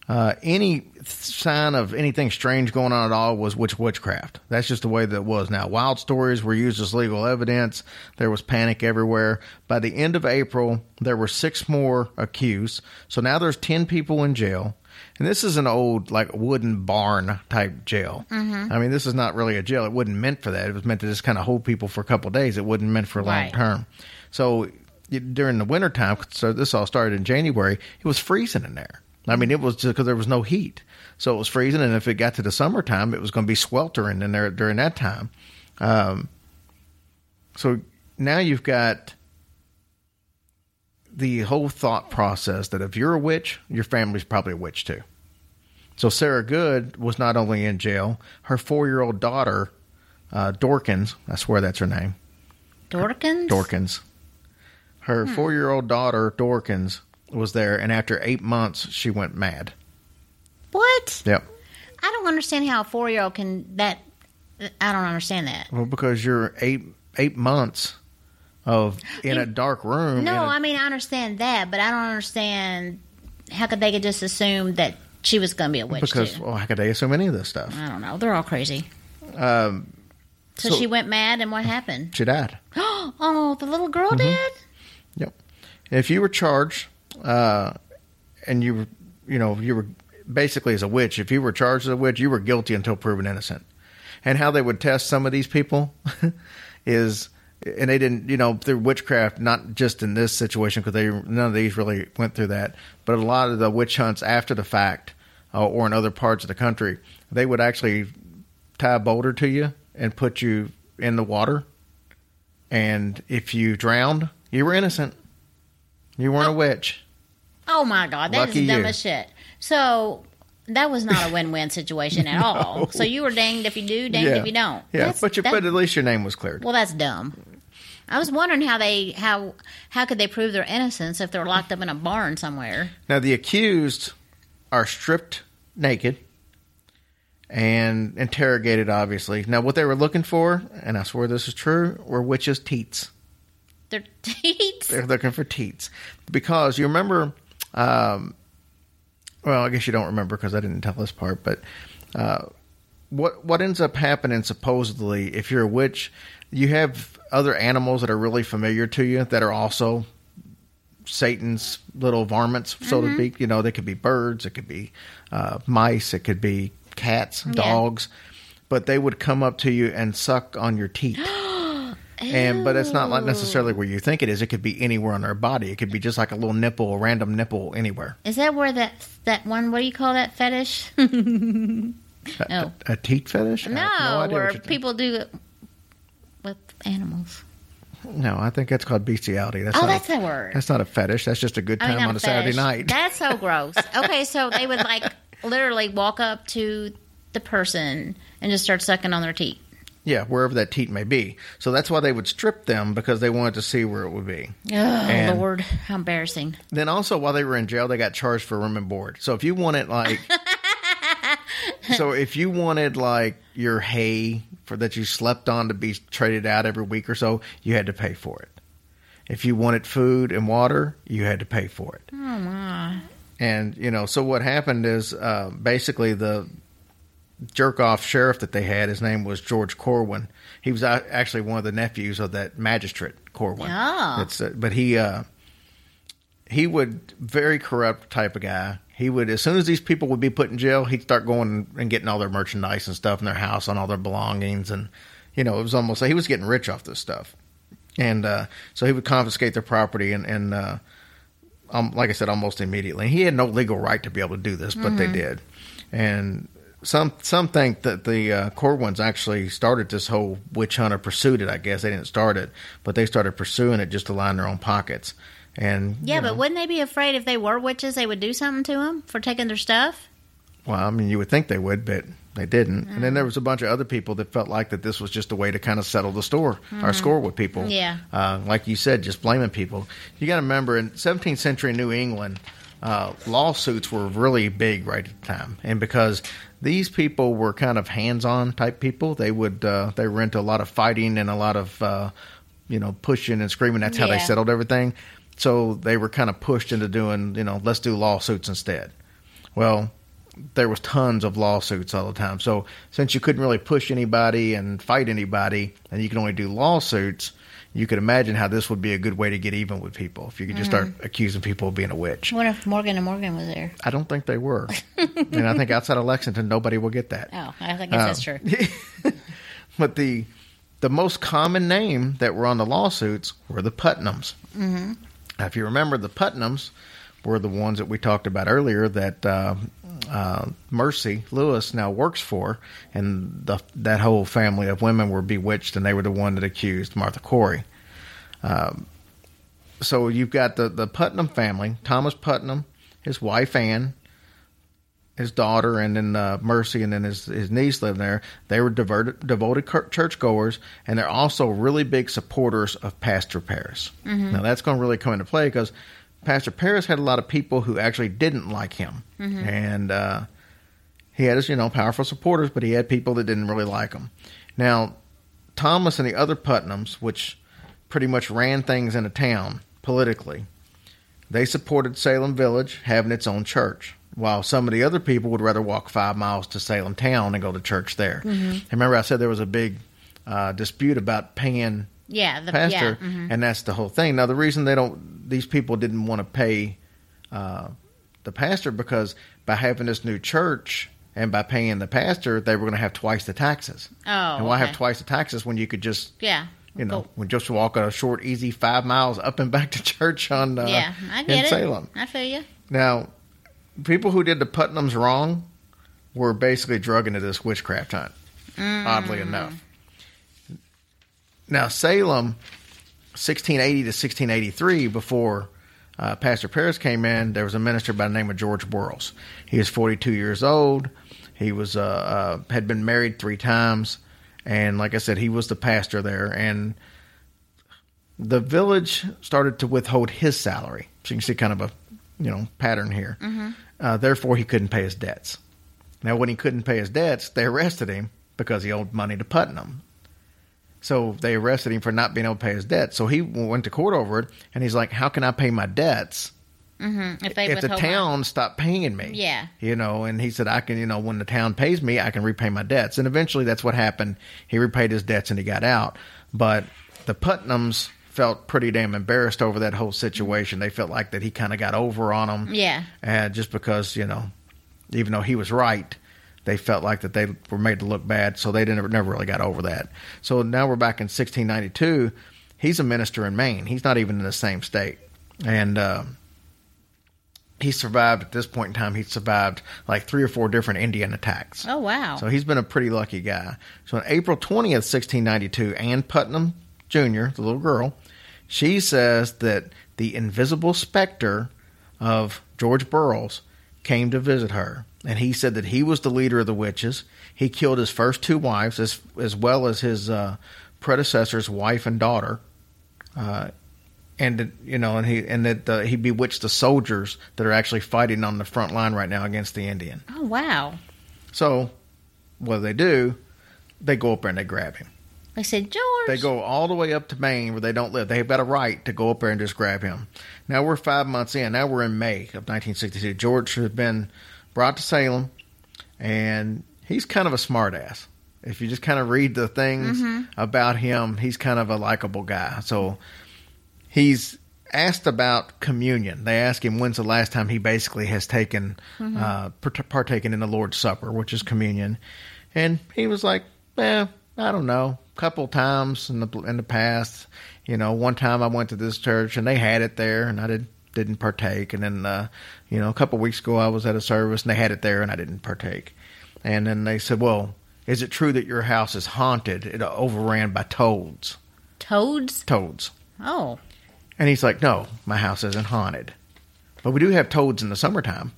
Uh, any sign of anything strange going on at all was witch witchcraft. That's just the way that it was. Now, wild stories were used as legal evidence. There was panic everywhere. By the end of April, there were six more accused. So now there's 10 people in jail. And this is an old, like, wooden barn type jail. I mean, this is not really a jail. It wasn't meant for that. It was meant to just kind of hold people for a couple of days. It wasn't meant for long term. So during the wintertime, so this all started in January, it was freezing in there. I mean, it was just because there was no heat. So it was freezing. And if it got to the summertime, it was going to be sweltering in there during that time. Um, so now you've got the whole thought process that if you're a witch, your family's probably a witch too. So Sarah Good was not only in jail, her four year old daughter, uh, Dorkins, I swear that's her name, Dorkins. Dorkins. Her four year old daughter, Dorkins, was there, and after eight months, she went mad. What? Yep. I don't understand how a four year old can that. I don't understand that. Well, because you're eight eight months of in a dark room. No, a- I mean I understand that, but I don't understand how could they could just assume that she was going to be a witch because too. well, how could they assume any of this stuff? I don't know. They're all crazy. So, So- she went mad, and what happened? She died. Oh, the little girl Mm-hmm. did. Yep. If you were charged, uh, and you you know, you were basically as a witch. If you were charged as a witch, you were guilty until proven innocent. And how they would test some of these people is, and they didn't, you know, through witchcraft, not just in this situation because they none of these really went through that, but a lot of the witch hunts after the fact, uh, or in other parts of the country, they would actually tie a boulder to you and put you in the water. And if you drowned, you were innocent. You weren't a oh. witch. Oh my God, that is Lucky dumb you. as shit. So that was not a win-win situation at all. So you were danged if you do, danged if you don't. Yeah, That's- but you, that- but at least your name was cleared. well, that's dumb. I was wondering how they how how could they prove their innocence if they're locked up in a barn somewhere? Now the accused are stripped naked and interrogated. Obviously, now what they were looking for, and I swear this is true, were witches' teats. Their teats. They're looking for teats because you remember. Um, well, I guess you don't remember because I didn't tell this part, but uh, what what ends up happening supposedly if you're a witch, you have other animals that are really familiar to you that are also Satan's little varmints, so to speak. You know, they could be birds, it could be uh, mice, it could be cats, dogs, but they would come up to you and suck on your teeth. And but it's not like necessarily where you think it is. It could be anywhere on their body. It could be just like a little nipple, a random nipple anywhere. Is that where that that one? What do you call that fetish? A, No. a, oh. a teat fetish? No, no where people do it with animals. No, I think that's called bestiality. That's Oh, not that's a, the word. That's not a fetish. That's just a good I time mean, on a Saturday night. That's so gross. Okay, so they would like literally walk up to the person and just start sucking on their teeth. Yeah, wherever that teat may be. So that's why they would strip them because they wanted to see where it would be. Oh And- Lord, how embarrassing! Then also while they were in jail, they got charged for room and board. So if you wanted like, so if you wanted like your hay for that you slept on to be traded out every week or so, you had to pay for it. If you wanted food and water, you had to pay for it. Oh my! And you know, so what happened is uh, basically the jerk off sheriff that they had. His name was George Corwin. He was actually one of the nephews of that magistrate Corwin. That's uh, but he uh, he would very corrupt type of guy. He would as soon as these people would be put in jail, he'd start going and getting all their merchandise and stuff in their house and all their belongings, and you know it was almost like he was getting rich off this stuff. And uh, so he would confiscate their property and and uh, um, like I said, almost immediately. He had no legal right to be able to do this, but they did. And some some think that the uh, Corwins actually started this whole witch hunter pursued it. I guess they didn't start it, but they started pursuing it just to line their own pockets. And Yeah, but know, wouldn't they be afraid if they were witches, they would do something to them for taking their stuff? well, I mean, you would think they would, but they didn't. And then there was a bunch of other people that felt like that this was just a way to kind of settle the store or score with people. Yeah. uh, like you said, just blaming people. You got to remember in 17th century New England, uh, lawsuits were really big right at the time, and because these people were kind of hands-on type people, they would uh, they were into a lot of fighting and a lot of uh, you know pushing and screaming. That's how they settled everything. So they were kind of pushed into doing you know let's do lawsuits instead. Well, there was tons of lawsuits all the time. So since you couldn't really push anybody and fight anybody, and you can only do lawsuits, you could imagine how this would be a good way to get even with people if you could just start accusing people of being a witch. What if Morgan and Morgan was there? I don't think they were, and I think outside of Lexington, nobody will get that. Oh, I guess Uh, that's true. But the the most common name that were on the lawsuits were the Putnams. Mm-hmm. Now, if you remember, the Putnams were the ones that we talked about earlier that uh, uh, Mercy Lewis now works for, and the, that whole family of women were bewitched, and they were the one that accused Martha Corey. Um, so you've got the the Putnam family, Thomas Putnam, his wife Anne, his daughter and then uh, Mercy and then his his niece lived there. They were devoted devoted churchgoers, and they're also really big supporters of Pastor Parris. Now that's going to really come into play because Pastor Parris had a lot of people who actually didn't like him, and uh, he had his you know powerful supporters, but he had people that didn't really like him. Now Thomas and the other Putnams, which pretty much ran things in the town politically, they supported Salem Village having its own church, while some of the other people would rather walk five miles to Salem town and go to church there. And remember, I said there was a big uh, dispute about paying Yeah, the pastor, yeah. mhm. and that's the whole thing. Now, the reason they don't, these people didn't want to pay uh, the pastor because by having this new church and by paying the pastor, they were going to have twice the taxes. Oh, and why okay. have twice the taxes when you could just, Yeah. you know, Go- when just walk a short, easy five miles up and back to church on uh, yeah, I in get it. Salem. I feel you. Now, people who did the Putnams wrong were basically drug into this witchcraft hunt, oddly enough. Now, Salem, 1680 to 1683, before uh, Pastor Parris came in, there was a minister by the name of George Burroughs. He was 42 years old. He was uh, uh, had been married three times, and like I said, he was the pastor there. And the village started to withhold his salary. So you can see kind of a you know pattern here. Uh, therefore, he couldn't pay his debts. Now, when he couldn't pay his debts, they arrested him because he owed money to Putnam. So they arrested him for not being able to pay his debt. So he went to court over it, and he's like, "How can I pay my debts mm-hmm. If they if the town stopped paying me?" Yeah. you know. And he said, "I can, you know, when the town pays me, I can repay my debts." And eventually, that's what happened. He repaid his debts and he got out. But the Putnams felt pretty damn embarrassed over that whole situation. They felt like that he kind of got over on them. Yeah. And just because, you know, even though he was right, they felt like that they were made to look bad, so they didn't never really got over that. So now we're back in 1692. He's a minister in Maine. He's not even in the same state, and uh, he survived at this point in time. He survived like three or four different Indian attacks. Oh wow. So he's been a pretty lucky guy. So on April 20th, 1692, Ann Putnam Jr., the little girl, she says that the invisible specter of George Burroughs came to visit her. And he said that he was the leader of the witches. He killed his first two wives as, as well as his uh, predecessor's wife and daughter. Uh, and you know, and he and that uh, he bewitched the soldiers that are actually fighting on the front line right now against the Indian. oh wow. So, what do they do? They go up there and they grab him. They said George. They go all the way up to Maine where they don't live. They've got a right to go up there and just grab him. Now we're five months in. Now we're in May of 1962. George has been brought to Salem, and he's kind of a smartass. If you just kind of read the things about him, he's kind of a likable guy. So he's asked about communion. They ask him when's the last time he basically has taken uh, part- partaken in the Lord's Supper, which is communion, and he was like, "Eh, I don't know, a couple times in the in the past. You know, one time I went to this church and they had it there, and I did didn't partake, and then uh, you know, a couple weeks ago I was at a service and they had it there, and I didn't partake, and then they said, well." Is it true that your house is haunted? It overran by toads. Toads. Toads. Oh. And he's like, no, my house isn't haunted. But we do have toads in the summertime.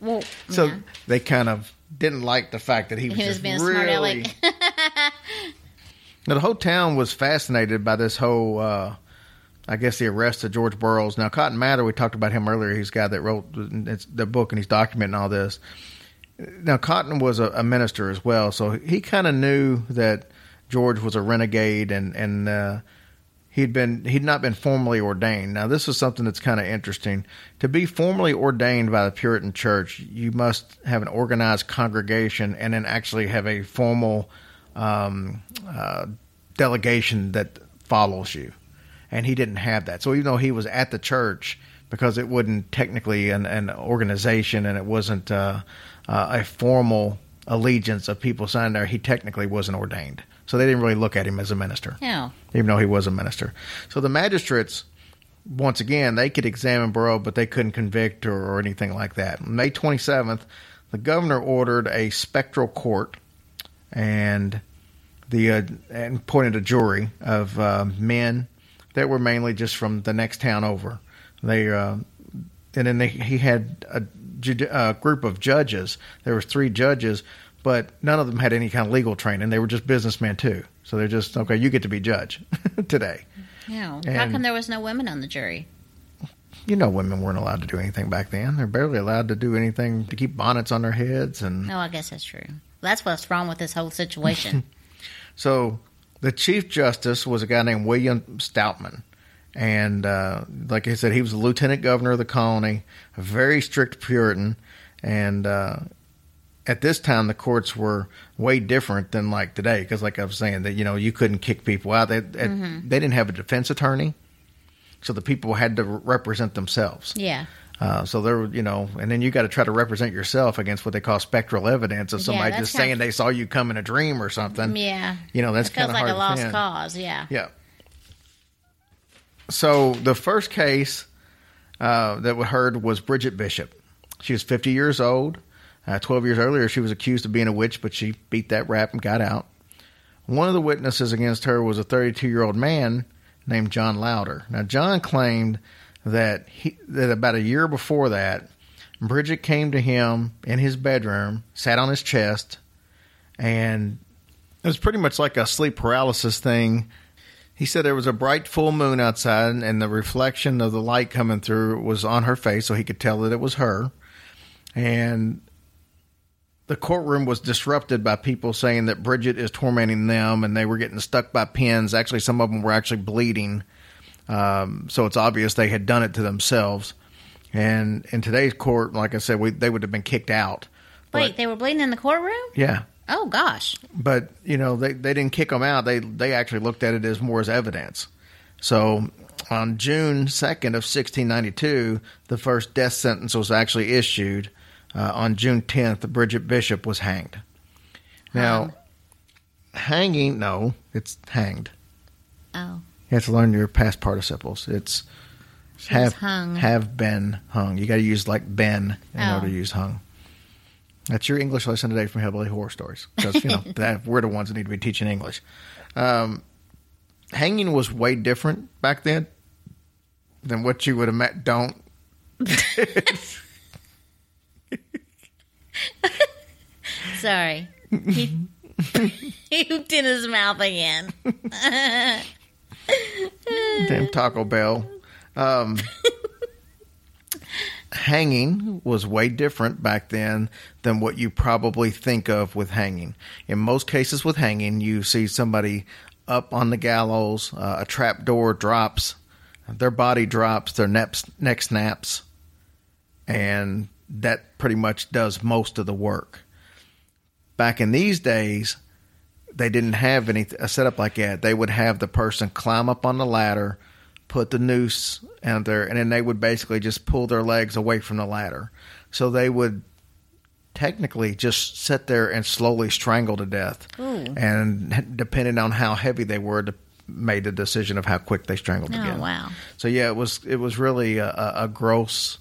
Well. So yeah. they kind of didn't like the fact that he was, He was just being a smart really. now, the whole town was fascinated by this whole, uh, I guess, the arrest of George Burroughs. Now, Cotton Mather, we talked about him earlier. He's the guy that wrote the book and he's documenting all this. Now, Cotton was a, a minister as well, so he kind of knew that George was a renegade and and uh, he'd been he'd not been formally ordained. Now, this is something that's kind of interesting. To be formally ordained by the Puritan Church, you must have an organized congregation and then actually have a formal um, uh, delegation that follows you. And he didn't have that. So even though he was at the church, because it wasn't technically an, an organization and it wasn't uh, uh, a formal allegiance of people signed there, he technically wasn't ordained. So they didn't really look at him as a minister Yeah. even though he was a minister. So the magistrates, once again, they could examine Burrow, but they couldn't convict or, or anything like that. May 27th, the governor ordered a spectral court and the uh, and appointed a jury of uh, men that were mainly just from the next town over. They uh, and then they, he had a, a group of judges. There was three judges, but none of them had any kind of legal training. They were just businessmen too. So they're just okay. You get to be judge today. Yeah. How come there was no women on the jury? You know, women weren't allowed to do anything back then. They're barely allowed to do anything to keep bonnets on their heads, and No, I guess that's true. That's what's wrong with this whole situation. so the chief justice was a guy named William Stoutman, and uh, like I said, he was the lieutenant governor of the colony, a very strict Puritan, and uh, at this time the courts were way different than like today. Because like i was saying that you know you couldn't kick people out. They, they they didn't have a defense attorney. So the people had to represent themselves. Yeah. Uh, so there you know and then you got to try to represent yourself against what they call spectral evidence of somebody that's just saying of- they saw you come in a dream or something Yeah. you know that's kind of like a lost cause. Yeah. Yeah. So the first case uh, that we heard was Bridget Bishop. She was 50 years old. Uh, 12 years earlier, she was accused of being a witch, but she beat that rap and got out. One of the witnesses against her was a 32 year old man named John Louder. Now, John claimed that he, that about a year before that, Bridget came to him in his bedroom, sat on his chest, and it was pretty much like a sleep paralysis thing. He said there was a bright full moon outside, and the reflection of the light coming through was on her face, so he could tell that it was her. And the courtroom was disrupted by people saying that Bridget is tormenting them, and they were getting stuck by pins. Actually, some of them were actually bleeding, um, so it's obvious they had done it to themselves. And in today's court, like I said, we, they would have been kicked out. Wait, But- they were bleeding in the courtroom? yeah, Oh gosh. but you know they they didn't kick them out. They they actually looked at it as more as evidence. So on June second of sixteen ninety two, the first death sentence was actually issued. Uh, on June tenth, Bridget Bishop was hanged. Now, hanging no, it's hanged. Oh. You have to learn your past participles. It's have hung. have been hung. You got to use like been in Oh. order to use hung. That's your English lesson today from Hillbilly Horror Stories because you know that we're the ones that need to be teaching English. Um, hanging was way different back then than what you would have met. Don't Sorry. He, he hooped in his mouth again. Damn Taco Bell. Um, hanging was way different back then than what you probably think of with hanging. In most cases, with hanging, you see somebody up on the gallows, uh, a trap door drops, their body drops, their neck, neck snaps, and that pretty much does most of the work. Back in these days, they didn't have any a setup like that. They would have the person climb up on the ladder, put the noose out there, and then they would basically just pull their legs away from the ladder. So they would technically just sit there and slowly strangle to death. Ooh. And depending on how heavy they were, de- made the decision of how quick they strangled Oh, again. wow. So yeah, it was it was really a, a gross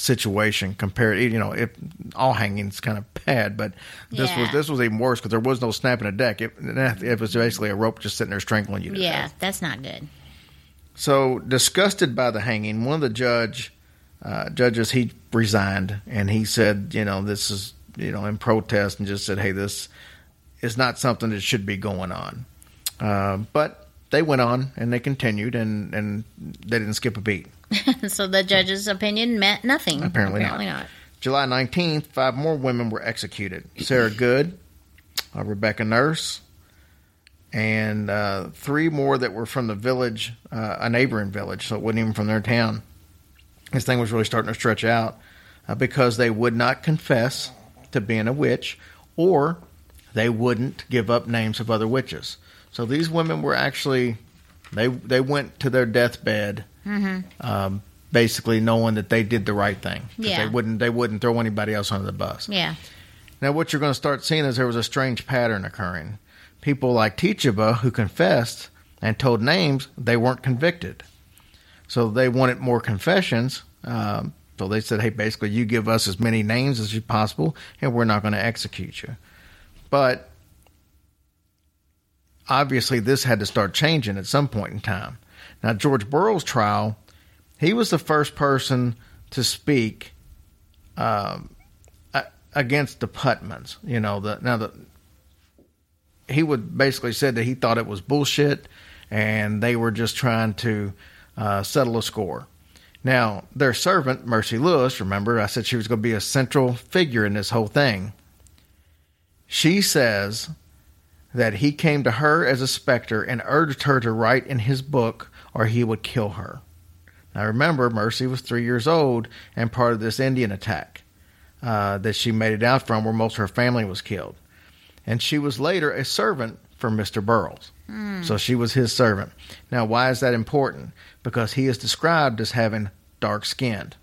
situation compared. You know, it, all hanging's kind of bad, but this was this was even worse because there was no snapping a deck. It, it was basically a rope just sitting there strangling you. Yeah, death. that's not good. So disgusted by the hanging, one of the judge uh, judges he resigned and he said, you know, this is you know in protest and just said, hey, this is not something that should be going on. Uh, but they went on and they continued and and they didn't skip a beat. so the judge's opinion meant nothing. Apparently not. not. July 19th, five more women were executed. Sarah Good, uh, Rebecca Nurse, and uh, three more that were from the village, uh, a neighboring village, so it wasn't even from their town. This thing was really starting to stretch out uh, because they would not confess to being a witch or they wouldn't give up names of other witches. So these women were actually, they, they went to their deathbed um, basically knowing that they did the right thing. Yeah. They wouldn't they wouldn't throw anybody else under the bus. Yeah. Now what you're going to start seeing is there was a strange pattern occurring. People like Tituba who confessed and told names, they weren't convicted. So they wanted more confessions. Um, so they said, hey, basically, you give us as many names as you possible, and we're not going to execute you. But obviously, this had to start changing at some point in time. Now, George Burroughs' trial, he was the first person to speak um, against the Putmans. You know, the now the he would basically said that he thought it was bullshit, and they were just trying to uh, settle a score. Now, their servant, Mercy Lewis, remember, I said she was going to be a central figure in this whole thing. She says that he came to her as a specter and urged her to write in his book or he would kill her. Now, remember, Mercy was three years old and part of this Indian attack. uh, that she made it out from, where most of her family was killed. And she was later a servant for Mr. Burroughs. So she was his servant. Now, why is that important? Because he is described as having dark skinned.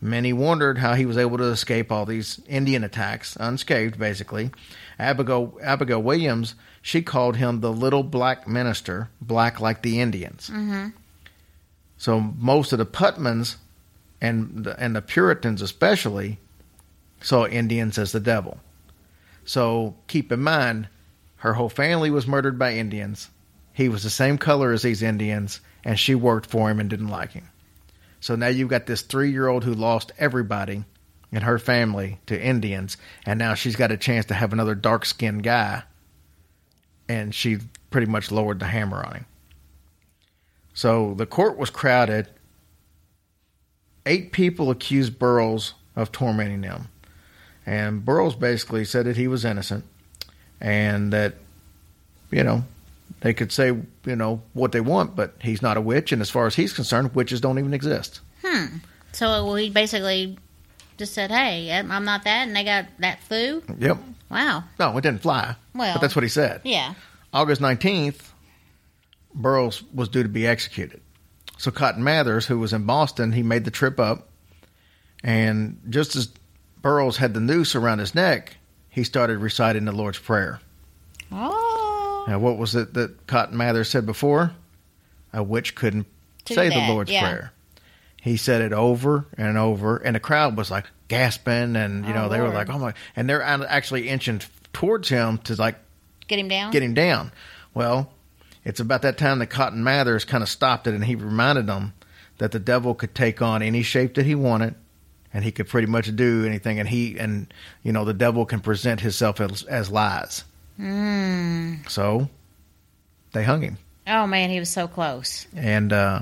Many wondered how he was able to escape all these Indian attacks unscathed, basically. Abigail, Abigail Williams, she called him the little black minister, black like the Indians. Mm-hmm. So most of the Putmans and the, and the Puritans especially saw Indians as the devil. So keep in mind, her whole family was murdered by Indians. He was the same color as these Indians, and she worked for him and didn't like him. So now you've got this three year old who lost everybody in her family to Indians, and now she's got a chance to have another dark skinned guy, and she pretty much lowered the hammer on him. So the court was crowded. Eight people accused Burroughs of tormenting them. And Burroughs basically said that he was innocent and that, you know, they could say, you know, what they want, but he's not a witch. And as far as he's concerned, witches don't even exist. Hmm. So well, he basically just said, "Hey, I'm not that," and they got that foo. Yep. Wow. No, it didn't fly. Well- but that's what he said. Yeah. August 19th, Burroughs was due to be executed. So Cotton Mathers, who was in Boston, he made the trip up. And just as Burroughs had the noose around his neck, he started reciting the Lord's Prayer. Oh. Now, what was it that Cotton Mather said before? A witch couldn't say the Lord's yeah. Prayer. He said it over and over, and the crowd was like gasping, and you know Oh, they were oh, like, "Oh my!" And they're actually inching towards him to like Get him down. get him down. Well, it's about that time that Cotton Mathers kind of stopped it, and he reminded them that the devil could take on any shape that he wanted, and he could pretty much do anything. And he and you know the devil can present himself as, as lies. Mm. So they hung him, Oh man, he was so close. and uh,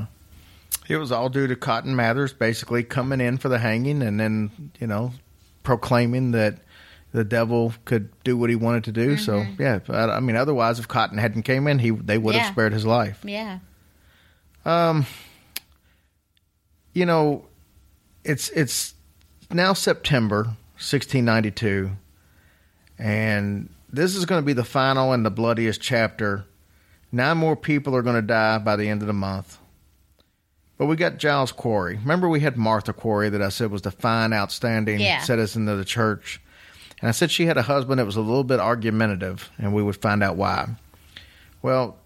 it was all due to Cotton Mathers basically coming in for the hanging, and then you know proclaiming that. The devil could do what he wanted to do. So yeah, I I mean, otherwise, if Cotton hadn't came in, he they would Yeah. have spared his life. Yeah. Um, you know, it's it's now September 1692, and this is going to be the final and the bloodiest chapter. Nine more people are going to die by the end of the month. But we got Giles Corey. Remember, we had Martha Corey that I said was the fine, outstanding Yeah. citizen of the church. And I said she had a husband that was a little bit argumentative, and we would find out why. Well,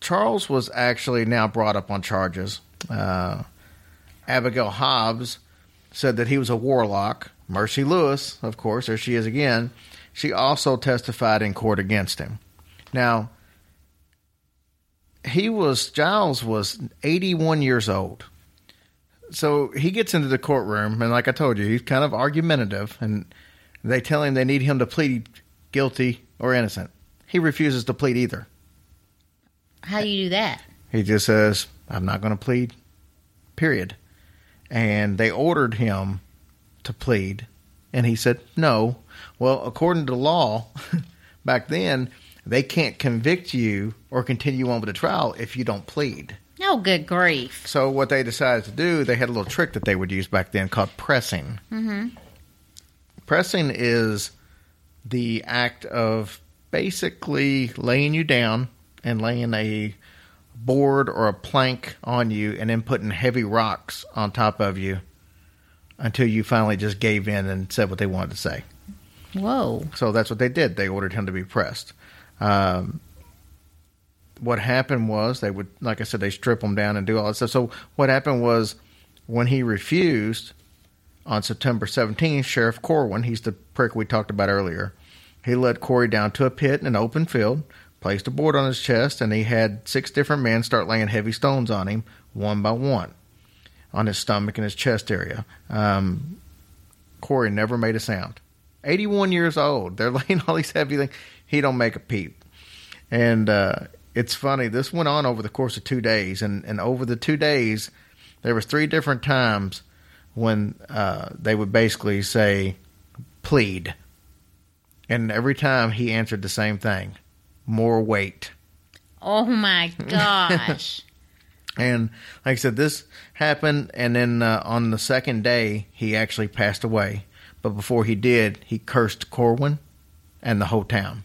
Charles was actually now brought up on charges. Uh, Abigail Hobbs said that he was a warlock. Mercy Lewis, of course, there she is again. She also testified in court against him. Now, he was, Giles was 81 years old. So he gets into the courtroom, and like I told you, he's kind of argumentative, and they tell him they need him to plead guilty or innocent. He refuses to plead either. How do you do that? He just says, I'm not going to plead, period. And they ordered him to plead, and he said, no. Well, according to law, back then, they can't convict you or continue on with the trial if you don't plead. Oh, good grief. So, what they decided to do, they had a little trick that they would use back then called pressing. Mm-hmm. Pressing is the act of basically laying you down and laying a board or a plank on you and then putting heavy rocks on top of you until you finally just gave in and said what they wanted to say. Whoa. So that's what they did. They ordered him to be pressed. Um, what happened was they would, like I said, they strip him down and do all that stuff. So what happened was when he refused on September 17th, Sheriff Corwin, he's the prick we talked about earlier, he led Corey down to a pit in an open field, placed a board on his chest, and he had six different men start laying heavy stones on him one by one on his stomach and his chest area. Um, Corey never made a sound. 81 years old. They're laying all these heavy things. He don't make a peep. And uh, it's funny. This went on over the course of two days, and, and over the two days, there was three different times when uh, they would basically say, "Plead," and every time he answered the same thing: "More weight." Oh my gosh. And like I said, this happened, and then uh, on the second day, he actually passed away. But before he did, he cursed Corwin and the whole town.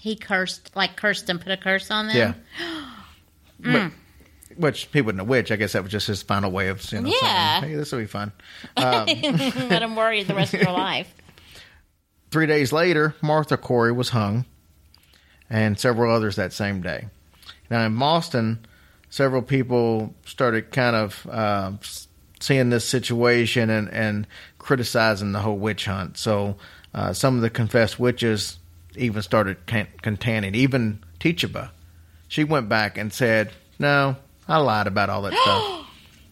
He cursed, like cursed and put a curse on them. Yeah. Mm. But, which he wouldn't have which. I guess that was just his final way of you know Yeah. saying, "Hey, this will be fun." Let him worry the rest of their life. Three days later, Martha Corey was hung, and several others that same day. Now in Boston, several people started kind of uh, seeing this situation and, and criticizing the whole witch hunt. So uh, some of the confessed witches even started contending. Even Tituba, she went back and said, "No, I lied about all that stuff."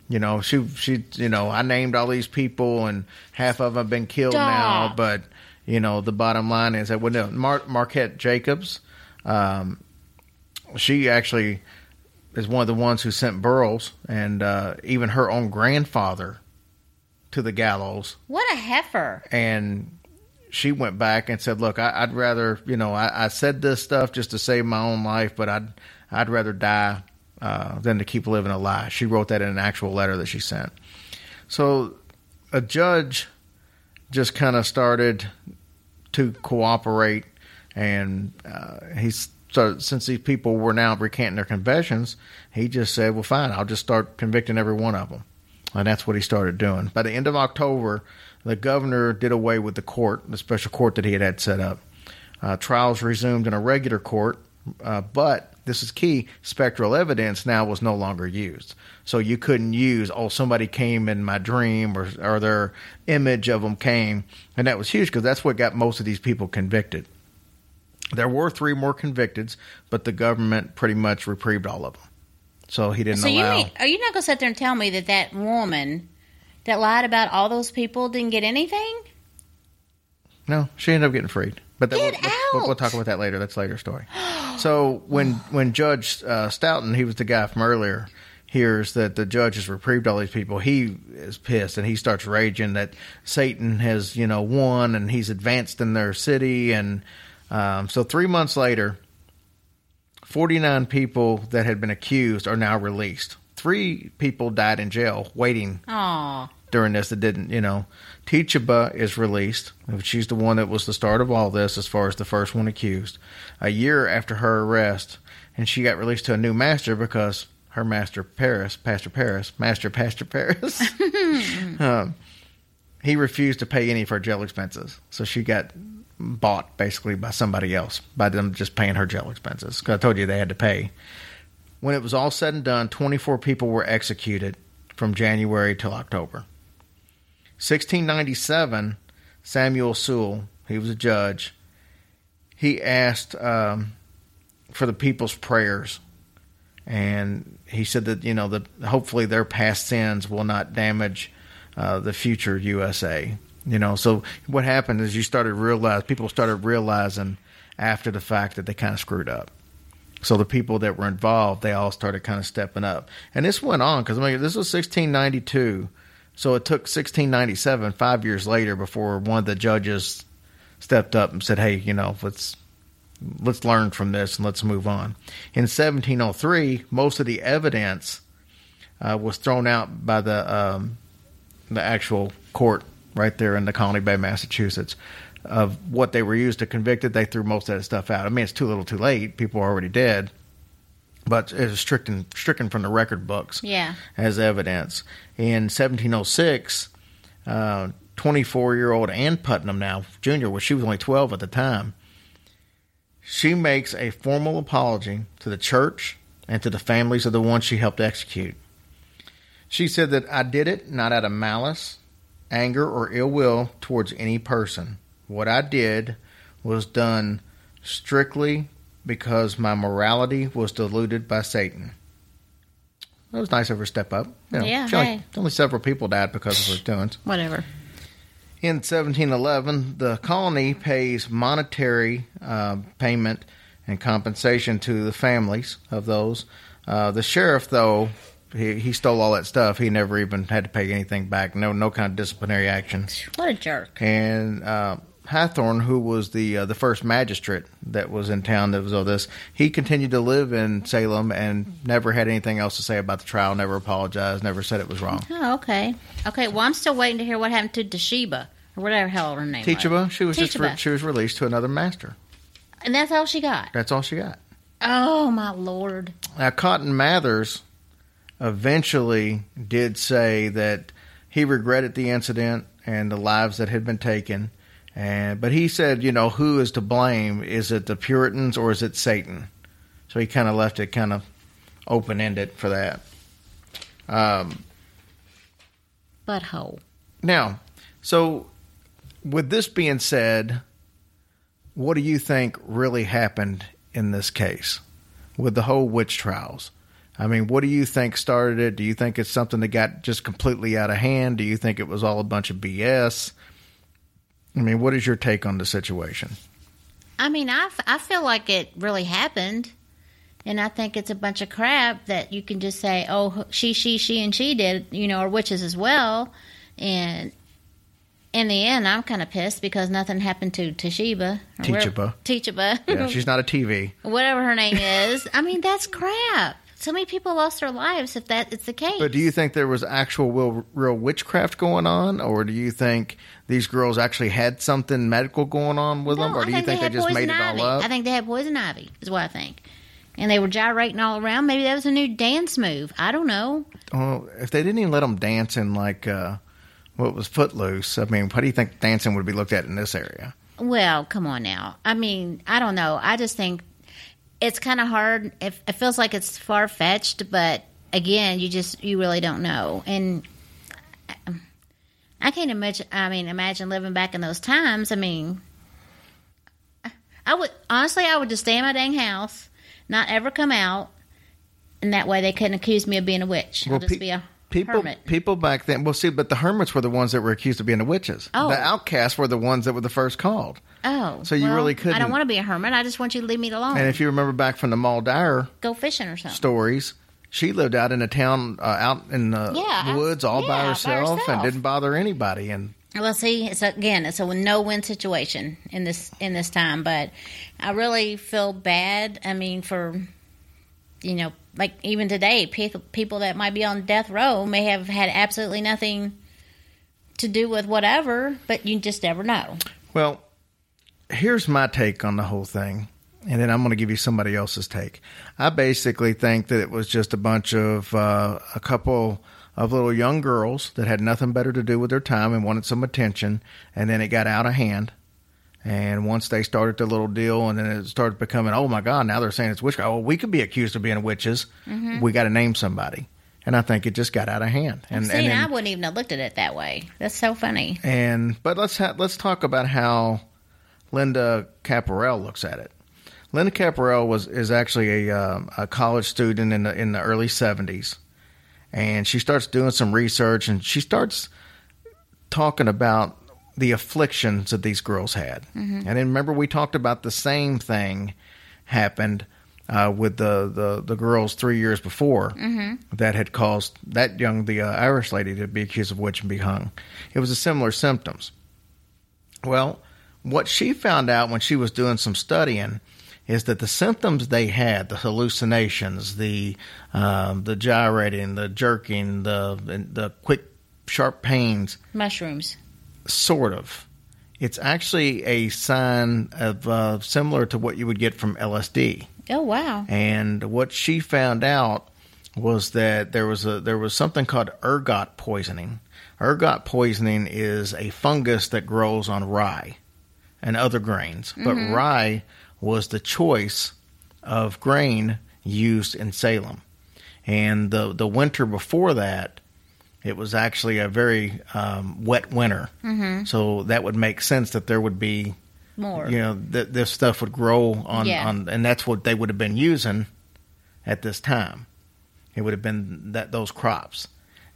You know, she she you know, I named all these people and half of them have been killed now, but you know, the bottom line is that well, no, Mar- Margaret Jacobs, um, she actually is one of the ones who sent Burroughs and uh, even her own grandfather to the gallows, What a heifer! and she went back and said, "Look, I, I'd rather, you know, I, I said this stuff just to save my own life, but I'd I'd rather die uh, than to keep living a lie." She wrote that in an actual letter that she sent. So a judge just kind of started to cooperate, and uh, he started since these people were now recanting their confessions, he just said, "Well, fine, I'll just start convicting every one of them." And that's what he started doing. By the end of October, the governor did away with the court, the special court that he had had set up. Uh, trials resumed in a regular court, uh, but this is key spectral evidence now was no longer used. So you couldn't use, oh, somebody came in my dream or, or their image of them came. And that was huge because that's what got most of these people convicted. There were three more convicted, but the government pretty much reprieved all of them. So he didn't So you mean, are you not going to sit there and tell me that that woman that lied about all those people didn't get anything? No, she ended up getting freed. But that, Get we'll, we'll, we'll talk about that later. That's a later story. so when when Judge uh, Stoughton, he was the guy from earlier, hears that the judge has reprieved all these people, he is pissed and he starts raging that Satan has you know won and he's advanced in their city. And um, so three months later, forty nine people that had been accused are now released. Three people died in jail waiting Oh, during this that didn't, you know. Tituba is released. She's the one that was the start of all this as far as the first one accused. A year after her arrest, and she got released to a new master because her master Parris, Pastor Parris, Master Pastor Parris, um, he refused to pay any of her jail expenses. So she got bought basically by somebody else by them just paying her jail expenses because I told you they had to pay. When it was all said and done, 24 people were executed from January till October. 1697, Samuel Sewall, he was a judge, he asked um, for the people's prayers. And he said that, you know, that hopefully their past sins will not damage uh, the future USA. You know, so what happened is you started realize, people started realizing after the fact that they kind of screwed up. So the people that were involved, they all started kind of stepping up. And this went on because I mean, this was 1692. So it took 1697, five years later, before one of the judges stepped up and said, "Hey, you know, let's let's learn from this and let's move on." In 1703, most of the evidence uh, was thrown out by the um, the actual court right there in the Colony Bay, Massachusetts, of what they were used to convict it. They threw most of that stuff out. I mean, it's too little, too late. People are already dead, but it was stricken stricken from the record books yeah. as evidence. In 1706, uh, 24 year old Ann Putnam, now Junior, well, she was only 12 at the time, she makes a formal apology to the church and to the families of the ones she helped execute. She said that I did it not out of malice, anger, or ill will towards any person. What I did was done strictly because my morality was diluted by Satan. It was nice of her to step up. You know, Yeah, she only, only several people died because of her doings. Whatever. In 1711, the colony pays monetary uh, payment and compensation to the families of those. Uh, the sheriff, though, he, he stole all that stuff. He never even had to pay anything back. No, no kind of disciplinary action. What a jerk. And uh, Hathorne, who was the uh, the first magistrate that was in town that was all this, he continued to live in Salem and never had anything else to say about the trial. Never apologized. Never said it was wrong. Oh, okay. Okay, well, I'm still waiting to hear what happened to Deshiba. or whatever hell her name Teachable. was. She was just re- she was released to another master. and that's all she got. That's all she got. Oh my lord! Now, Cotton Mathers eventually did say that he regretted the incident and the lives that had been taken. And but he said, you know, who is to blame? Is it the Puritans or is it Satan? So he kind of left it kind of open ended for that. Um, Butthole. now, so with this being said, what do you think really happened in this case with the whole witch trials? I mean, what do you think started it? Do you think it's something that got just completely out of hand? Do you think it was all a bunch of BS? I mean, what is your take on the situation? I mean, I, f- I feel like it really happened. And I think it's a bunch of crap that you can just say, oh, she, she, she, and she did, you know, or witches as well. And in the end, I'm kind of pissed because nothing happened to Toshiba. Teachaba. Teachaba. Yeah, she's not a TV. whatever her name is. I mean, that's crap. So many people lost their lives if that is the case. But do you think there was actual real, real witchcraft going on, or do you think these girls actually had something medical going on with them, No, or do you think they, had just made it all up? I think they had poison ivy, is what I think. And they were gyrating all around. Maybe that was a new dance move. I don't know. Well, if they didn't even let them dance in like uh, what was Footloose, I mean, how do you think dancing would be looked at in this area? Well, come on now. I mean, I don't know. I just think it's kind of hard. It, it feels like it's far fetched, but again, you just you really don't know. And I- can't imagine. I mean, imagine living back in those times. I mean, I would honestly, I would just stay in my dang house, not ever come out, and that way they couldn't accuse me of being a witch. I'll just pe- be a people, hermit. people back then. Well, see, but the hermits were the ones that were accused of being the witches. Oh. The outcasts were the ones that were the first called. Oh, So you well, really couldn't- I don't want to be a hermit. I just want you to leave me alone. And if you remember back from the Moll Dyer Go fishing or something. stories, she lived out in a town, uh, out in the Yeah, woods, all yeah, by by herself, and didn't bother anybody. And Well, see, it's again, it's a no-win situation in this in this time. But I really feel bad. I mean, for you know, like even today, people that might be on death row may have had absolutely nothing to do with whatever, but you just never know. Well, here's my take on the whole thing, and then I'm going to give you somebody else's take. I basically think that it was just a bunch of uh, a couple of little young girls that had nothing better to do with their time and wanted some attention, and then it got out of hand. And once they started the little deal, and then it started becoming, oh my God, now they're saying it's witchcraft. Oh, we could be accused of being witches. We got to name somebody. And I think it just got out of hand. And, See, and I wouldn't even have looked at it that way. That's so funny. and but let's ha- let's talk about how Linnda Caporael looks at it. Linnda Caporael was is actually a um, a college student in the in the early seventies, and she starts doing some research and she starts talking about the afflictions that these girls had. And then remember we talked about the same thing happened uh, with the, the the girls three years before that had caused that young the uh, Irish lady to be accused of witch and be hung. It was a similar symptoms. Well, what she found out when she was doing some studying is that the symptoms they had, the hallucinations, the um, the gyrating, the jerking, the the quick sharp pains, Mushrooms. Sort of. It's actually a sign of uh, similar to what you would get from LSD. Oh wow. And what she found out was that there was a there was something called ergot poisoning. Ergot poisoning is a fungus that grows on rye and other grains, but rye was the choice of grain used in Salem. And the the winter before that, it was actually a very um, wet winter. Mm-hmm. So that would make sense that there would be More. you know th- this stuff would grow on, Yeah. on and that's what they would have been using at this time it would have been that those crops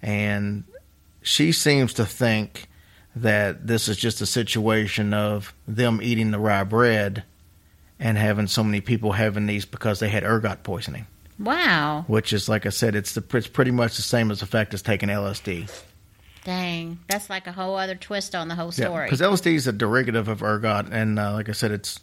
and she seems to think that this is just a situation of them eating the rye bread and having so many people having these because they had ergot poisoning Wow. which is like i said it's the it's pretty much the same as effect as taking lsd Dang. That's like a whole other twist on the whole story. because LSD is a derivative of ergot, and uh, like I said, it's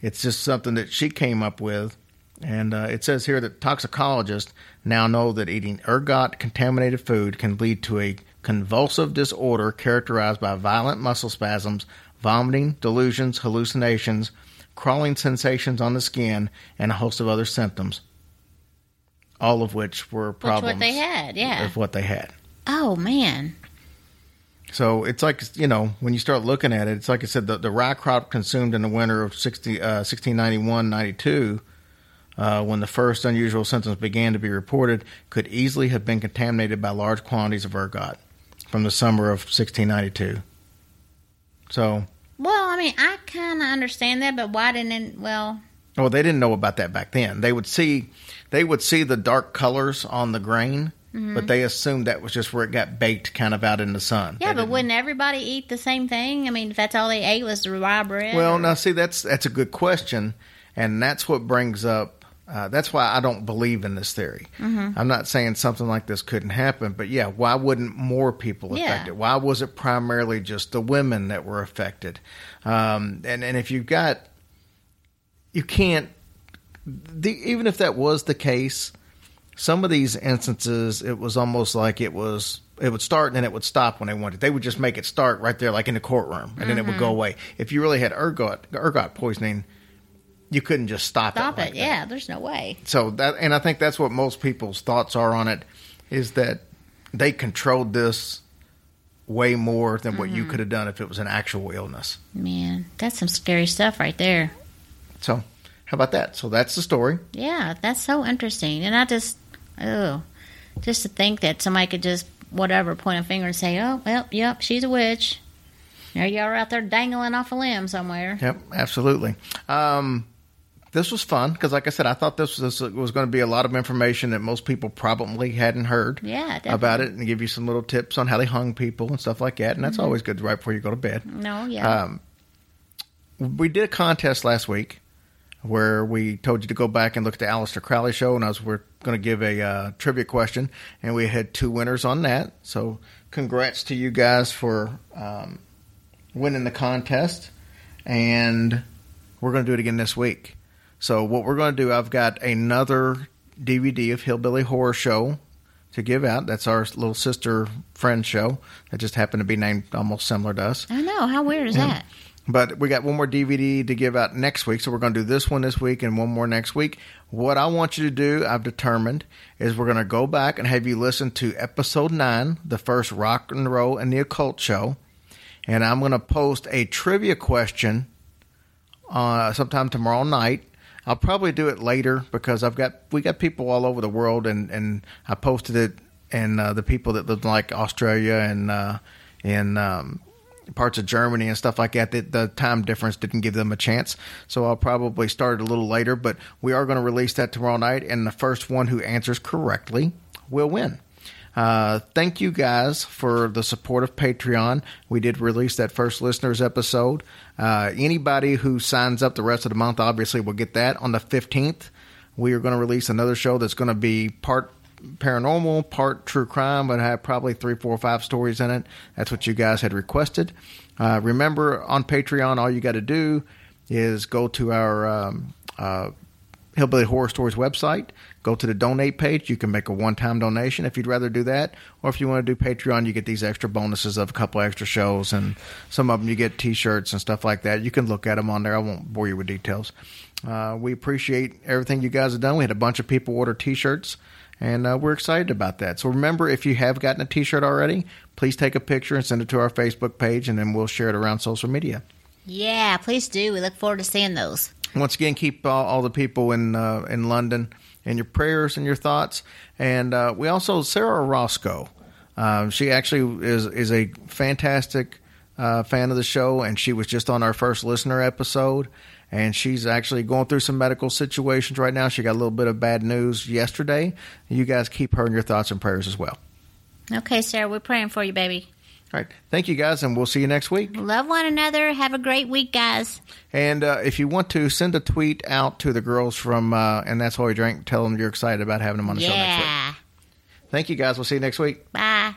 it's just something that she came up with. And uh, it says here that toxicologists now know that eating ergot contaminated food can lead to a convulsive disorder characterized by violent muscle spasms, vomiting, delusions, hallucinations, crawling sensations on the skin, and a host of other symptoms. All of which were problems. Which what they had, yeah. of what they had. Oh man. So it's like you know when you start looking at it, it's like I said, the, the rye crop consumed in the winter of 60, uh, 1691-92, uh, when the first unusual symptoms began to be reported, could easily have been contaminated by large quantities of ergot from the summer of 1692. So, Well, I mean, I kind of understand that, but why didn't? It, well, well, they didn't know about that back then. They would see, they would see the dark colors on the grain, but they assumed that was just where it got baked, kind of out in the sun. yeah, They but didn't- wouldn't everybody eat the same thing? I mean, if that's all they ate was the rye bread. Well, or- now see that's that's a good question, and that's what brings up. Uh, that's why I don't believe in this theory. Mm-hmm. I'm not saying something like this couldn't happen, but yeah, why wouldn't more people Yeah. affected? Why was it primarily just the women that were affected? Um, and and if you've got, you can't. The, even if that was the case, some of these instances, it was almost like it was it would start and then it would stop when they wanted. They would just make it start right there, like in the courtroom, and then it would Mm-hmm. go away. If you really had ergot ergot poisoning, you couldn't just stop, stop it. it. like that. Yeah, there's no way. So that, and I think that's what most people's thoughts are on it, is that they controlled this way more than what Mm-hmm. you could have done if it was an actual illness. Man, that's some scary stuff right there. So, how about that? So that's the story. Yeah, that's so interesting. And I just, oh, just to think that somebody could just, whatever, point a finger and say, oh, well, yep, she's a witch. There you are out there dangling off a limb somewhere. Yep, absolutely. Um, this was fun because, like I said, I thought this was, this was going to be a lot of information that most people probably hadn't heard Yeah, definitely. about it, and give you some little tips on how they hung people and stuff like that. And that's always good right before you go to bed. No, yeah. Um, we did a contest last week where we told you to go back and look at the Aleister Crowley show, and I was we're going to give a uh, trivia question, and we had two winners on that. So, congrats to you guys for um, winning the contest, and we're going to do it again this week. So, what we're going to do, I've got another DVD of Hillbilly Horror Show to give out. That's our little sister friend show that just happened to be named almost similar to us. I know. How weird is that? But we got one more DVD to give out next week, so we're going to do this one this week and one more next week. What I want you to do, I've determined, is we're going to go back and have you listen to episode nine, the first rock and roll and the occult show, and I'm going to post a trivia question uh, sometime tomorrow night. I'll probably do it later because I've got we got people all over the world, and and I posted it, and uh, the people that live in like Australia and uh, in um, parts of Germany and stuff like that, the, the time difference didn't give them a chance. So I'll probably start a little later, but we are going to release that tomorrow night, and the first one who answers correctly will win. Uh, thank you guys for the support of Patreon. We did release that first listeners episode. Uh, anybody who signs up the rest of the month obviously will get that on the 15th. We are going to release another show that's going to be part paranormal, part true crime, but have probably three, four, five stories in it. That's what you guys had requested. Uh, remember, on Patreon, all you got to do is go to our um, uh, Hillbilly Horror Stories website. Go to the donate page. You can make a one time donation if you'd rather do that. Or if you want to do Patreon, you get these extra bonuses of a couple extra shows, and some of them you get t shirts and stuff like that. You can look at them on there. I won't bore you with details. Uh, we appreciate everything you guys have done. We had a bunch of people order t shirts, and uh, we're excited about that. So remember, if you have gotten a t shirt already, please take a picture and send it to our Facebook page, and then we'll share it around social media. Yeah, please do. We look forward to seeing those. once again, keep all, all the people in uh, in London in your prayers and your thoughts. And uh, we also Sarah Roscoe. Um, she actually is is a fantastic uh, fan of the show, and she was just on our first listener episode. And she's actually going through some medical situations right now. She got a little bit of bad news yesterday. You guys keep her in your thoughts and prayers as well. Okay, Sarah, we're praying for you, baby. All right. Thank you guys, and we'll see you next week. Love one another. Have a great week, guys. And uh, if you want to, send a tweet out to the girls from uh, And That's Why We Drink. Tell them you're excited about having them on the show next week. Thank you guys. We'll see you next week. Bye.